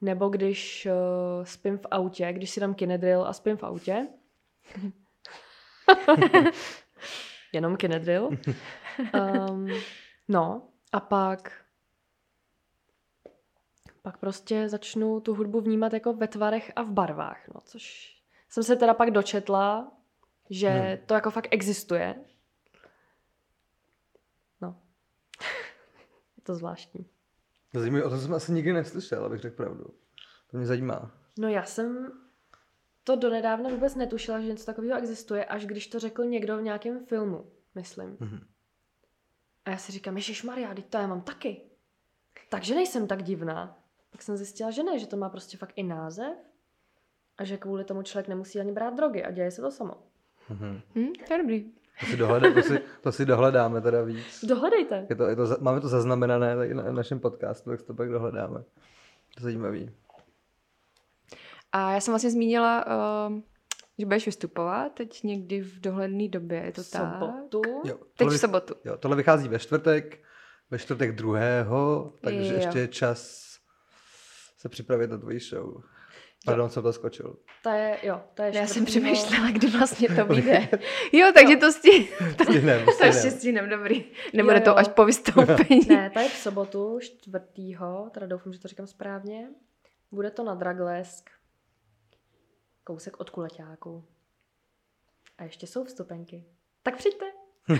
nebo když uh, spím v autě, když si dám kinedrill a spím v autě. Jenom kinedrill. Um, no a pak pak prostě začnu tu hudbu vnímat jako ve tvarech a v barvách, no, což jsem se teda pak dočetla, že hmm. to jako fakt existuje. No. Je to zvláštní. To zajímavé, o tom jsem asi nikdy neslyšel, abych řekl pravdu. To mě zajímá. No já jsem to donedávna vůbec netušila, že něco takového existuje, až když to řekl někdo v nějakém filmu, myslím. Mhm. A já si říkám, Ježíš Maria, teď to já mám taky. Takže nejsem tak divná. Pak jsem zjistila, že ne, že to má prostě fakt i název a že kvůli tomu člověk nemusí ani brát drogy a děje se to samo. Mhm. Hm, to je dobrý. To, si dohleda, to, si, to si dohledáme teda víc. Dohledejte. Je to, je to, máme to zaznamenané tady na našem podcastu, tak si to pak dohledáme. To je zajímavý. A já jsem vlastně zmínila, uh, že budeš vystupovat teď někdy v dohledné době, je to tak? sobotu. Jo, Teď v sobotu. jo, tohle vychází ve čtvrtek, ve čtvrtek druhého, takže Jo. ještě je čas se připravit na tvoji show. Pardon, jsem to skočil. To je, jo, to je Já jsem čtvrtýho- přemýšlela, kdy vlastně to vyjde. Jo, takže to stihne. Stihnem, To ještě stihnem. dobrý. Nebude Jo, to jo. až po vystoupení. Ne, to je v sobotu, čtvrtýho, teda doufám, že to říkám správně. Bude to na Draglesk. Kousek od kuleťáku. A ještě jsou vstupenky. Tak přijďte.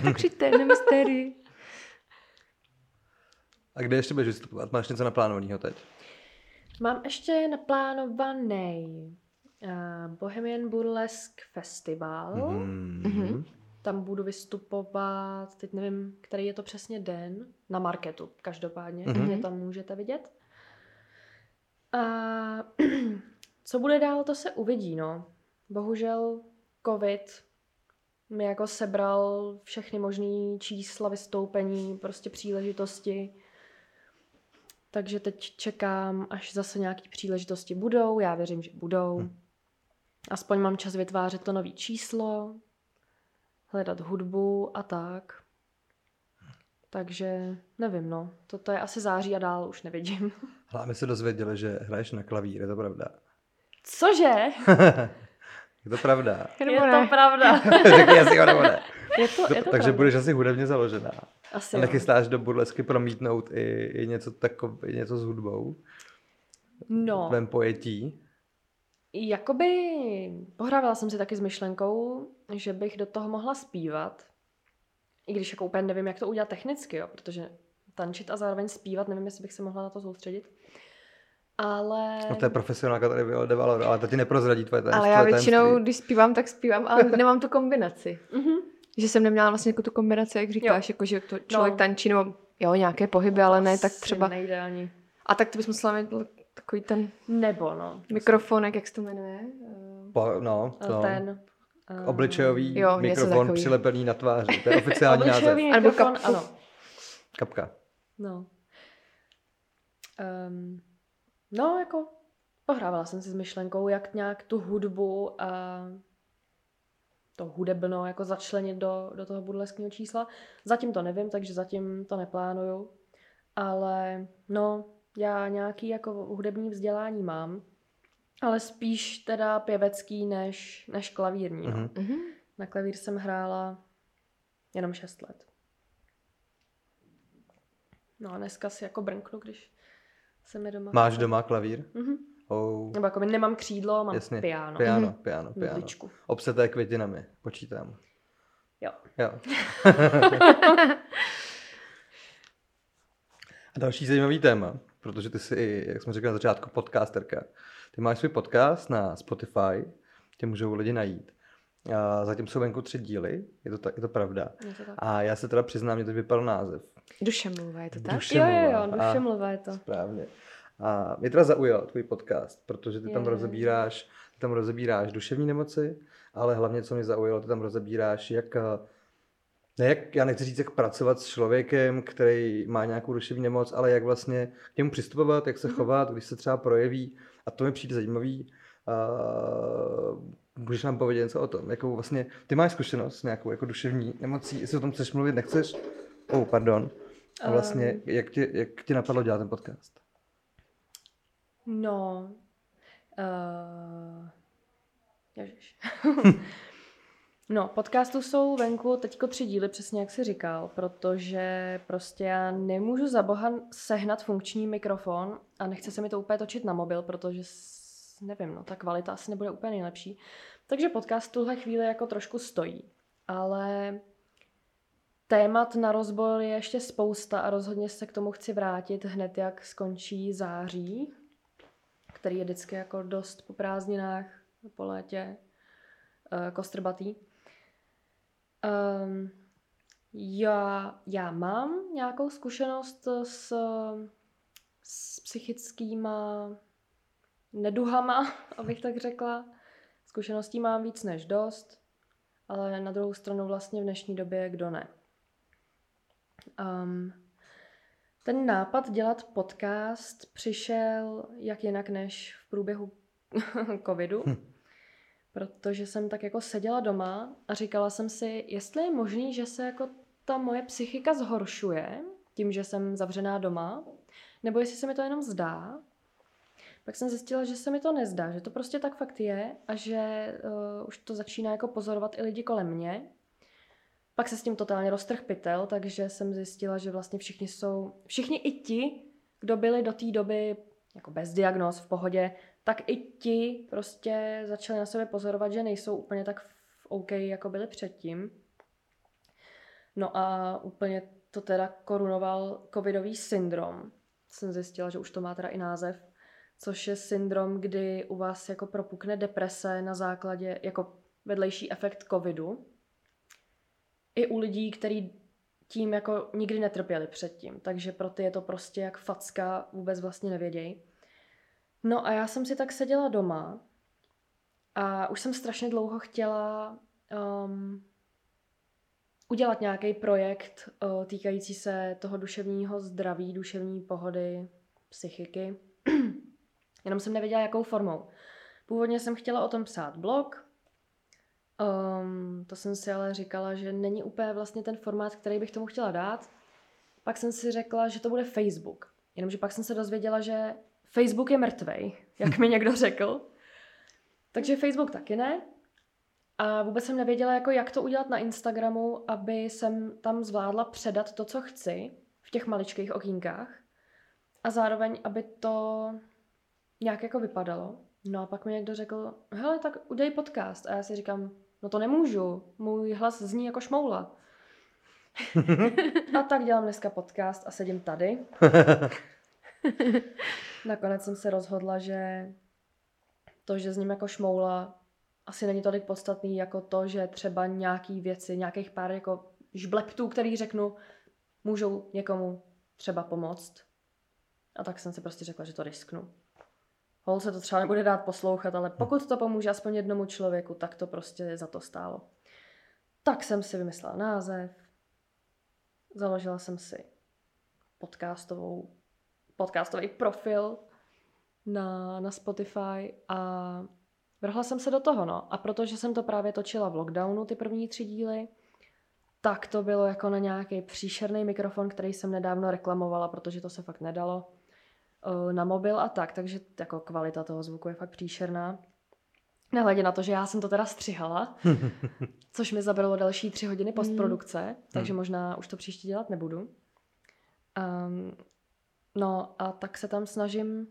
tak přijďte na mystérii. A kde ještě budeš vystupovat? Máš něco naplánovaného teď? Mám ještě naplánovaný uh, Bohemian Burlesque Festival. Mhm. Mhm. Tam budu vystupovat, teď nevím, který je to přesně den, na marketu každopádně, Mhm. mm-hmm. mě tam můžete vidět. A co bude dál, to se uvidí, no. Bohužel covid mi jako sebral všechny možný čísla vystoupení, prostě příležitosti. Takže teď čekám, až zase nějaké příležitosti budou. Já věřím, že budou. Hm. Aspoň mám čas vytvářet to nový číslo, hledat hudbu a tak. Takže nevím, no. Toto je asi září a dál už nevidím. Hele, a my se dozvěděli, že hraješ na klavír, je to pravda? Cože? je to pravda? Je to pravda. Řekni jo nebo ne. Je to, je to Takže pravda. budeš asi hudebně založená. Asi A nechystáš do burlesky promítnout i, i něco takové, něco s hudbou? V No, tvém pojetí? jakoby pohrávala jsem si taky s myšlenkou, že bych do toho mohla zpívat. I když jako úplně nevím, jak to udělat technicky, jo, protože tančit a zároveň zpívat, nevím, jestli bych se mohla na to soustředit. Ale... No to je profesionálka tady Viola de Valor, ale to ti neprozradí tvoje tajemství. Ale já většinou, když zpívám, tak zpívám, ale nemám tu kombinaci. Mhm. Že jsem neměla vlastně jako tu kombinaci, jak říkáš, jako že to člověk No. tančí, nebo jo, nějaké pohyby, ale ne, tak třeba... Nejde ani. A tak to bys musela mít takový ten Nebo no. mikrofonek, jak se to jmenuje? Eh, Po, no, to. Ten... eh, Obličejový Jo, mikrofon přilepený na tváři. To je oficiální název. Mikrofon, kapku. ano. Kapka. No. Um, no, jako pohrávala jsem si s myšlenkou, jak nějak tu hudbu a to hudebno jako začlenit do, do toho burleskního čísla. Zatím to nevím, takže zatím to neplánuju. Ale no, já nějaký jako hudební vzdělání mám, ale spíš teda pěvecký než, než klavírní. No. Mhm. mhm. Na klavír jsem hrála jenom 6 let. No a dneska si jako brnknu, když se mi doma... Máš doma klavír? Mhm. Oh, Nebo jako nemám křídlo, mám jasně. piano. Piano, Mhm. piano, piano. Vidličku. Obseté květinami, počítám. Jo. Jo. A další zajímavý téma, protože ty jsi, jak jsme řekli na začátku, podcasterka. Ty máš svůj podcast na Spotify, tě můžou lidi najít. A zatím jsou venku tři díly, je to, tak, je to pravda. Je to tak. A já se teda přiznám, mě teď vypadl název. Duše mluva, je to tak? Duše Jo, jo, jo, A- duše mluva je to. Správně. A mě teda zaujal tvůj podcast, protože ty tam Je. rozebíráš, ty tam rozebíráš duševní nemoci, ale hlavně, co mě zaujalo, ty tam rozebíráš, jak, eh, ne jak, já nechci říct, jak pracovat s člověkem, který má nějakou duševní nemoc, ale jak vlastně k němu přistupovat, jak se Mhm. chovat, když se třeba projeví. A to mi přijde zajímavý. Uh, můžeš nám povědět něco o tom? Jakou vlastně, ty máš zkušenost s nějakou jako duševní nemocí, jestli o tom chceš mluvit, nechceš? Oh, pardon. A vlastně, Ehm. jak, tě, jak tě napadlo dělat ten podcast? No. Uh, ježiš. no, podcastů jsou venku teďko tři díly, přesně jak jsi říkal, protože prostě já nemůžu za boha sehnat funkční mikrofon a nechce se mi to úplně točit na mobil, protože nevím, no, ta kvalita asi nebude úplně nejlepší. Takže podcast tuhle chvíli jako trošku stojí. Ale témat na rozbor je ještě spousta a rozhodně se k tomu chci vrátit hned, jak skončí září, který je vždycky jako dost po prázdninách, po létě, uh, kostrbatý. Um, já, já mám nějakou zkušenost s, s psychickýma neduhama, abych tak řekla. Zkušeností mám víc než dost, ale na druhou stranu vlastně v dnešní době kdo ne. Um, ten nápad dělat podcast přišel jak jinak než v průběhu covidu, protože jsem tak jako seděla doma a říkala jsem si, jestli je možný, že se jako ta moje psychika zhoršuje tím, že jsem zavřená doma, nebo jestli se mi to jenom zdá. Pak jsem zjistila, že se mi to nezdá, že to prostě tak fakt je a že uh, už to začíná jako pozorovat i lidi kolem mě. Pak se s tím totálně roztrh pytel, takže jsem zjistila, že vlastně všichni jsou, všichni i ti, kdo byli do té doby jako bez diagnóz v pohodě, tak i ti prostě začali na sebe pozorovat, že nejsou úplně tak v OK, jako byli předtím. No a úplně to teda korunoval covidový syndrom. Jsem zjistila, že už to má teda i název, což je syndrom, kdy u vás jako propukne deprese na základě, jako vedlejší efekt covidu. I u lidí, kteří tím jako nikdy netrpěli předtím, takže pro ty je to prostě jak facka, vůbec vlastně nevědějí. No a já jsem si tak seděla doma a už jsem strašně dlouho chtěla um, udělat nějaký projekt uh, týkající se toho duševního zdraví, duševní pohody, psychiky. Jenom jsem nevěděla, jakou formou. Původně jsem chtěla o tom psát blog, um, to jsem si ale říkala, že není úplně vlastně ten formát, který bych tomu chtěla dát. Pak jsem si řekla, že to bude Facebook. Jenomže pak jsem se dozvěděla, že Facebook je mrtvej, jak mi někdo řekl. Takže Facebook taky ne. A vůbec jsem nevěděla, jako jak to udělat na Instagramu, aby jsem tam zvládla předat to, co chci v těch maličkých okýnkách. A zároveň, aby to nějak jako vypadalo. No a pak mi někdo řekl, hele, tak udělej podcast. A já si říkám, no to nemůžu, můj hlas zní jako šmoula. a tak dělám dneska podcast a sedím tady. Nakonec jsem se rozhodla, že to, že zním jako šmoula, asi není tolik podstatný jako to, že třeba nějaký věci, nějakých pár jako žbleptů, který řeknu, můžou někomu třeba pomoct. A tak jsem si prostě řekla, že to risknu. Hol se to třeba nebude dát poslouchat, ale pokud to pomůže aspoň jednomu člověku, tak to prostě za to stálo. Tak jsem si vymyslela název, založila jsem si podcastovou, podcastový profil na, na Spotify a vrhla jsem se do toho, no. A protože jsem to právě točila v lockdownu, ty první tři díly, tak to bylo jako na nějaký příšerný mikrofon, který jsem nedávno reklamovala, protože to se fakt nedalo na mobil a tak, takže jako kvalita toho zvuku je fakt příšerná. Nehledě na to, že já jsem to teda střihala, což mi zabralo další tři hodiny postprodukce, takže možná už to příště dělat nebudu. Um, no a tak se tam snažím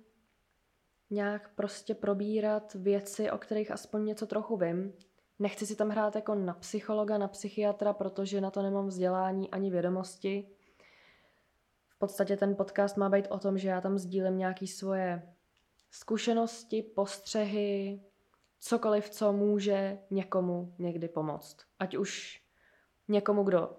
nějak prostě probírat věci, o kterých aspoň něco trochu vím. Nechci si tam hrát jako na psychologa, na psychiatra, protože na to nemám vzdělání ani vědomosti. Podstatě ten podcast má být o tom, že já tam sdílím nějaké svoje zkušenosti, postřehy, cokoliv, co může někomu někdy pomoct. Ať už někomu, kdo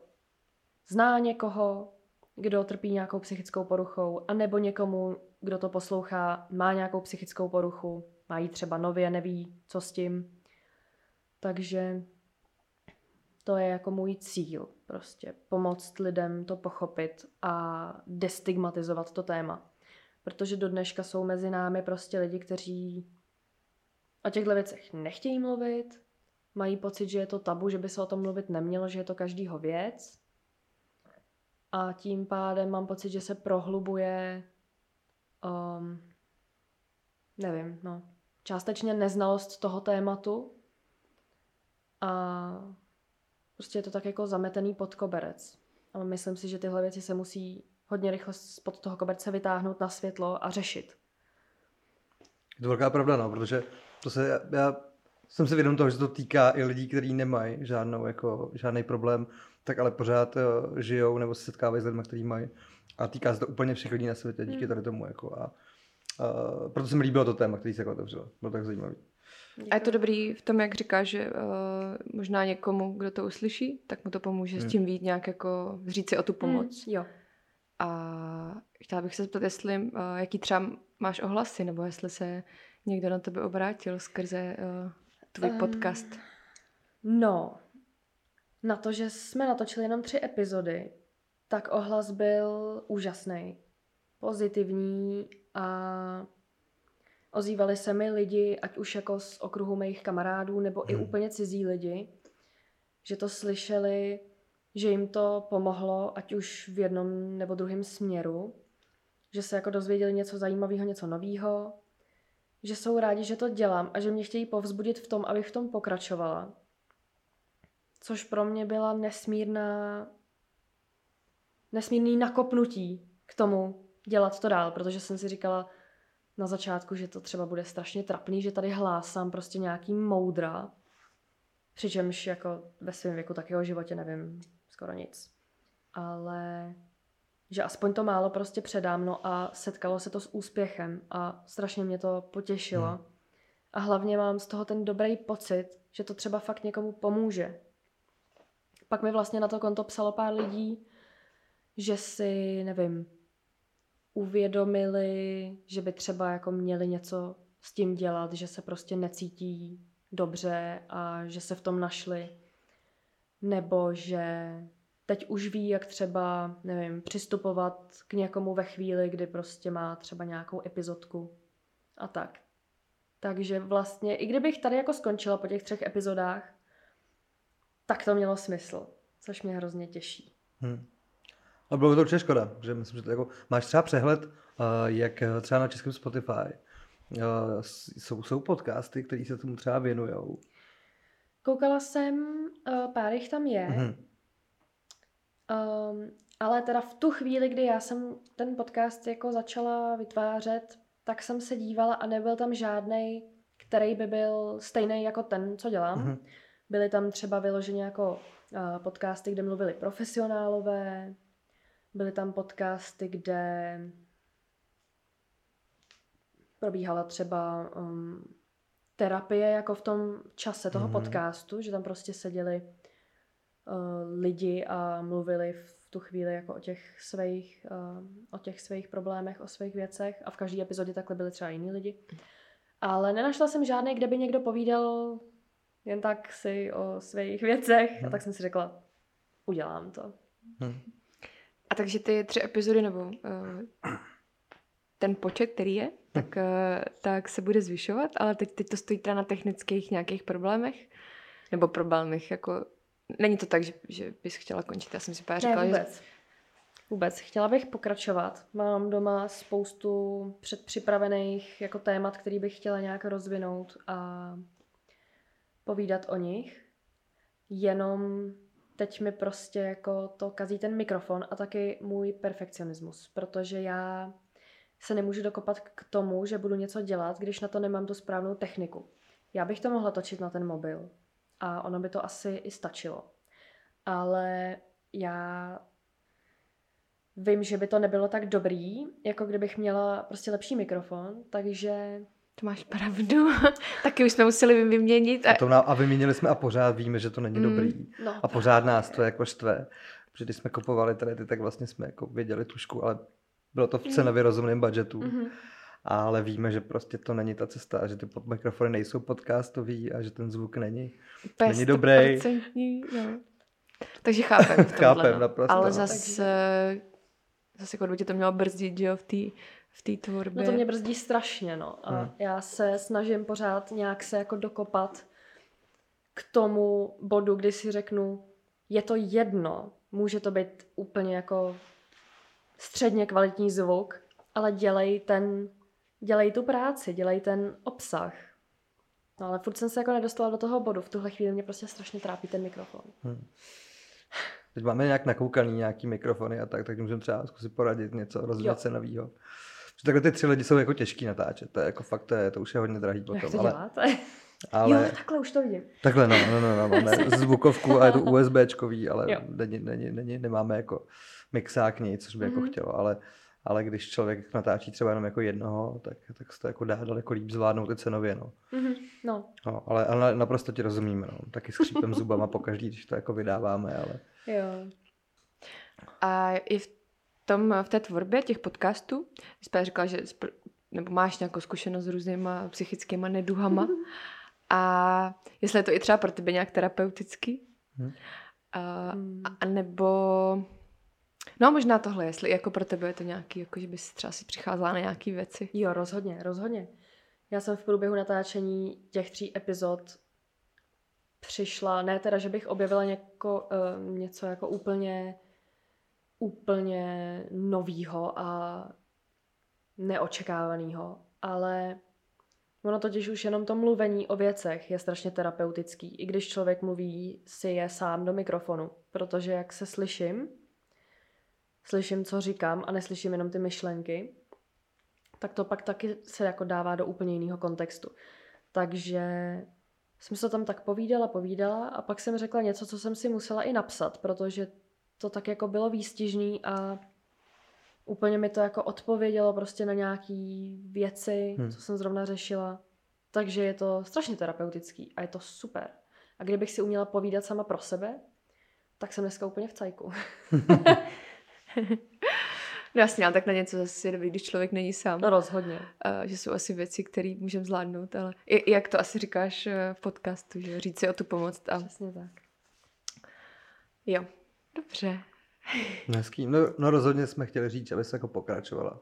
zná někoho, kdo trpí nějakou psychickou poruchou, anebo někomu, kdo to poslouchá, má nějakou psychickou poruchu, mají třeba nově, neví, co s tím. Takže to je jako můj cíl, prostě pomoct lidem to pochopit a destigmatizovat to téma. Protože do dneška jsou mezi námi prostě lidi, kteří o těchto věcech nechtějí mluvit, mají pocit, že je to tabu, že by se o tom mluvit nemělo, že je to každýho věc. A tím pádem mám pocit, že se prohlubuje, um, nevím, no, částečně neznalost toho tématu a prostě je to tak jako zametený pod koberec. Ale myslím si, že tyhle věci se musí hodně rychle spod toho koberce vytáhnout na světlo a řešit. Je to velká pravda, no, protože to se, já jsem si vědom toho, že to týká i lidí, kteří nemají žádnou, jako, žádný problém, tak ale pořád uh, žijou nebo se setkávají s lidmi, kteří mají. A týká se to úplně všech lidí na světě díky hmm. tady tomu. Jako, a, uh, proto se mi líbilo to téma, který se jako otevřelo. Bylo tak zajímavý. A je to dobrý v tom, jak říká, že uh, možná někomu, kdo to uslyší, tak mu to pomůže hmm. s tím víc nějak jako říct si o tu pomoc. Hmm, jo. A chtěla bych se zeptat, jestli, uh, jaký třeba máš ohlasy, nebo jestli se někdo na tebe obrátil skrze uh, tvůj um, podcast. No, na to, že jsme natočili jenom tři epizody, tak ohlas byl úžasný, pozitivní a ozývali se mi lidi, ať už jako z okruhu mých kamarádů, nebo hmm. i úplně cizí lidi, že to slyšeli, že jim to pomohlo, ať už v jednom nebo druhém směru, že se jako dozvěděli něco zajímavého, něco nového, že jsou rádi, že to dělám a že mě chtějí povzbudit v tom, abych v tom pokračovala. Což pro mě byla nesmírná, nesmírný nakopnutí k tomu dělat to dál, protože jsem si říkala na začátku, že to třeba bude strašně trapný, že tady hlásám prostě nějaký moudra, přičemž jako ve svém věku takého životě nevím skoro nic. Ale že aspoň to málo prostě předám, no a setkalo se to s úspěchem a strašně mě to potěšilo. Hmm. A hlavně mám z toho ten dobrý pocit, že to třeba fakt někomu pomůže. Pak mi vlastně na to konto psalo pár lidí, že si, nevím, uvědomili, že by třeba jako měli něco s tím dělat, že se prostě necítí dobře a že se v tom našli. Nebo že teď už ví, jak třeba, nevím, přistupovat k někomu ve chvíli, kdy prostě má třeba nějakou epizodku a tak. Takže vlastně, i kdybych tady jako skončila po těch třech epizodách, tak to mělo smysl, což mě hrozně těší. Hmm. A bylo by to určitě škoda, že myslím, že to jako, máš třeba přehled, uh, jak třeba na českém Spotify uh, jsou, jsou podcasty, které se tomu třeba věnují. Koukala jsem, pár jich tam je, mm-hmm. Um, ale teda v tu chvíli, kdy já jsem ten podcast jako začala vytvářet, tak jsem se dívala a nebyl tam žádný, který by byl stejný jako ten, co dělám. Mm-hmm. Byly tam třeba vyloženě jako uh, podcasty, kde mluvili profesionálové, byly tam podcasty, kde probíhala třeba um, terapie jako v tom čase toho mm-hmm. podcastu, že tam prostě seděli uh, lidi a mluvili v tu chvíli jako o těch svých, uh, o těch svých problémech, o svých věcech a v každé epizodě takhle byli třeba jiní lidi. Ale nenašla jsem žádný, kde by někdo povídal jen tak si o svých věcech hmm. a tak jsem si řekla, udělám to. Hmm. A takže ty tři epizody nebo uh, ten počet, který je, tak, uh, tak se bude zvyšovat, ale teď, teď to stojí teda na technických nějakých problémech nebo problémech, jako Není to tak, že, že bys chtěla končit, já jsem si právě říkala, ne, vůbec. Že... Vůbec. Chtěla bych pokračovat. Mám doma spoustu předpřipravených jako témat, který bych chtěla nějak rozvinout a povídat o nich. Jenom teď mi prostě jako to kazí ten mikrofon a taky můj perfekcionismus, protože já se nemůžu dokopat k tomu, že budu něco dělat, když na to nemám tu správnou techniku. Já bych to mohla točit na ten mobil a ono by to asi i stačilo. Ale já vím, že by to nebylo tak dobrý, jako kdybych měla prostě lepší mikrofon, takže To máš pravdu. Taky už jsme museli vyměnit. A, to nám, a vyměnili jsme a pořád víme, že to není Mm. dobrý. no, A pořád nás to jako štve. Protože když jsme kupovali tady ty, tak vlastně jsme jako věděli tušku, ale bylo to v cenově rozumném budžetu. Mhm. Ale víme, že prostě to není ta cesta a že ty pod- mikrofony nejsou podcastový a že ten zvuk není. není dobrý. 100%, No. Takže chápem v tomhle, Chápem, no. naprosto, Ale no. zase, zase jako tě to mělo brzdit, že jo, v té v té tvorbě. No to mě brzdí strašně, no. A Hmm. já se snažím pořád nějak se jako dokopat k tomu bodu, kdy si řeknu, je to jedno, může to být úplně jako středně kvalitní zvuk, ale dělej ten, dělej tu práci, dělej ten obsah. No ale furt jsem se jako nedostala do toho bodu. V tuhle chvíli mě prostě strašně trápí ten mikrofon. Teď máme nějak nakoukaný nějaký mikrofony a tak, tak můžeme třeba zkusit poradit něco, Jo. rozvíjet se novýho. Že takhle ty tři lidi jsou jako těžký natáčet, to je jako fakt, to, je, to už je hodně drahý Jak potom. to ale, děláte? ale Jo, takhle už to vidím. takhle no, no, no, no, máme zvukovku a je to USBčkový, ale není, není, není, nemáme jako mixák nic, což by jako Mhm. chtělo, ale, ale když člověk natáčí třeba jenom jako jednoho, tak, tak se to jako dá daleko líp zvládnout i cenově, no. Mhm, no, no ale, ale naprosto ti rozumíme, no. Taky skřípem zubama pokaždý, když to jako vydáváme, ale jo. A i v, tom, v té tvorbě těch podcastů, jsi říkala, že spr- nebo máš nějakou zkušenost s různýma psychickýma neduhama. A jestli je to i třeba pro tebe nějak terapeutický? Hm. A, Hmm. a nebo... No možná tohle, jestli jako pro tebe je to nějaký, jako že bys třeba si přicházela na nějaký věci. Jo, rozhodně, rozhodně. Já jsem v průběhu natáčení těch tří epizod přišla, ne teda, že bych objevila něko, uh, něco jako úplně, úplně novýho a neočekávaného, ale ono totiž už jenom to mluvení o věcech je strašně terapeutický, i když člověk mluví si je sám do mikrofonu, protože jak se slyším, slyším, co říkám a neslyším jenom ty myšlenky, tak to pak taky se jako dává do úplně jiného kontextu. Takže jsem se tam tak povídala, povídala a pak jsem řekla něco, co jsem si musela i napsat, protože to tak jako bylo výstižný a úplně mi to jako odpovědělo prostě na nějaký věci, Hmm. co jsem zrovna řešila. Takže je to strašně terapeutický a je to super. A kdybych si uměla povídat sama pro sebe, tak jsem dneska úplně v cajku. No jasně, ale tak na něco zase je dobrý, když člověk není sám. No rozhodně. A že jsou asi věci, které můžeme zvládnout, ale i, jak to asi říkáš eh, v podcastu, že říct si o tu pomoc a Přesně tak. jo. Dobře. hezký. No, no rozhodně jsme chtěli říct, aby se jako pokračovala.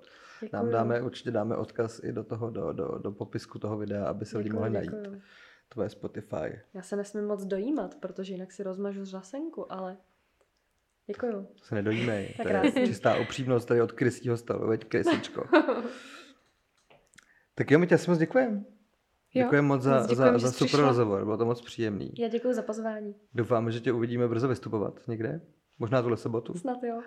Nám dáme, určitě dáme odkaz i do toho, do, do, do popisku toho videa, aby se lidi mohli najít. děkuju. Tvoje Spotify. Já se nesmím moc dojímat, protože jinak si rozmažu řasenku, ale děkuju. To se nedojímej. Tak To je čistá upřímnost tady od Krysího stolu, veď Krysičko. tak jo, my tě asi moc děkujeme. Jo, Děkujeme moc za, děkujem, za, za super přišla. rozhovor, bylo to moc příjemný. Já děkuji za pozvání. Doufáme, že tě uvidíme brzo vystupovat někde, možná tuhle sobotu, Snad jo.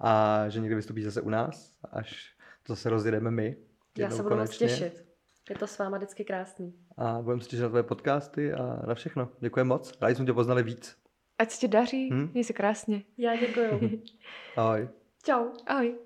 a že někdy vystupíš zase u nás, až to zase rozjedeme my. Já se budu moc těšit. Je to s váma vždycky krásný. A budeme se těšit na tvoje podcasty a na všechno. Děkujeme moc, rádi jsme tě poznali víc. Ať se ti daří, Hm? měj se krásně. Já děkuju. Ahoj. Čau. Ahoj.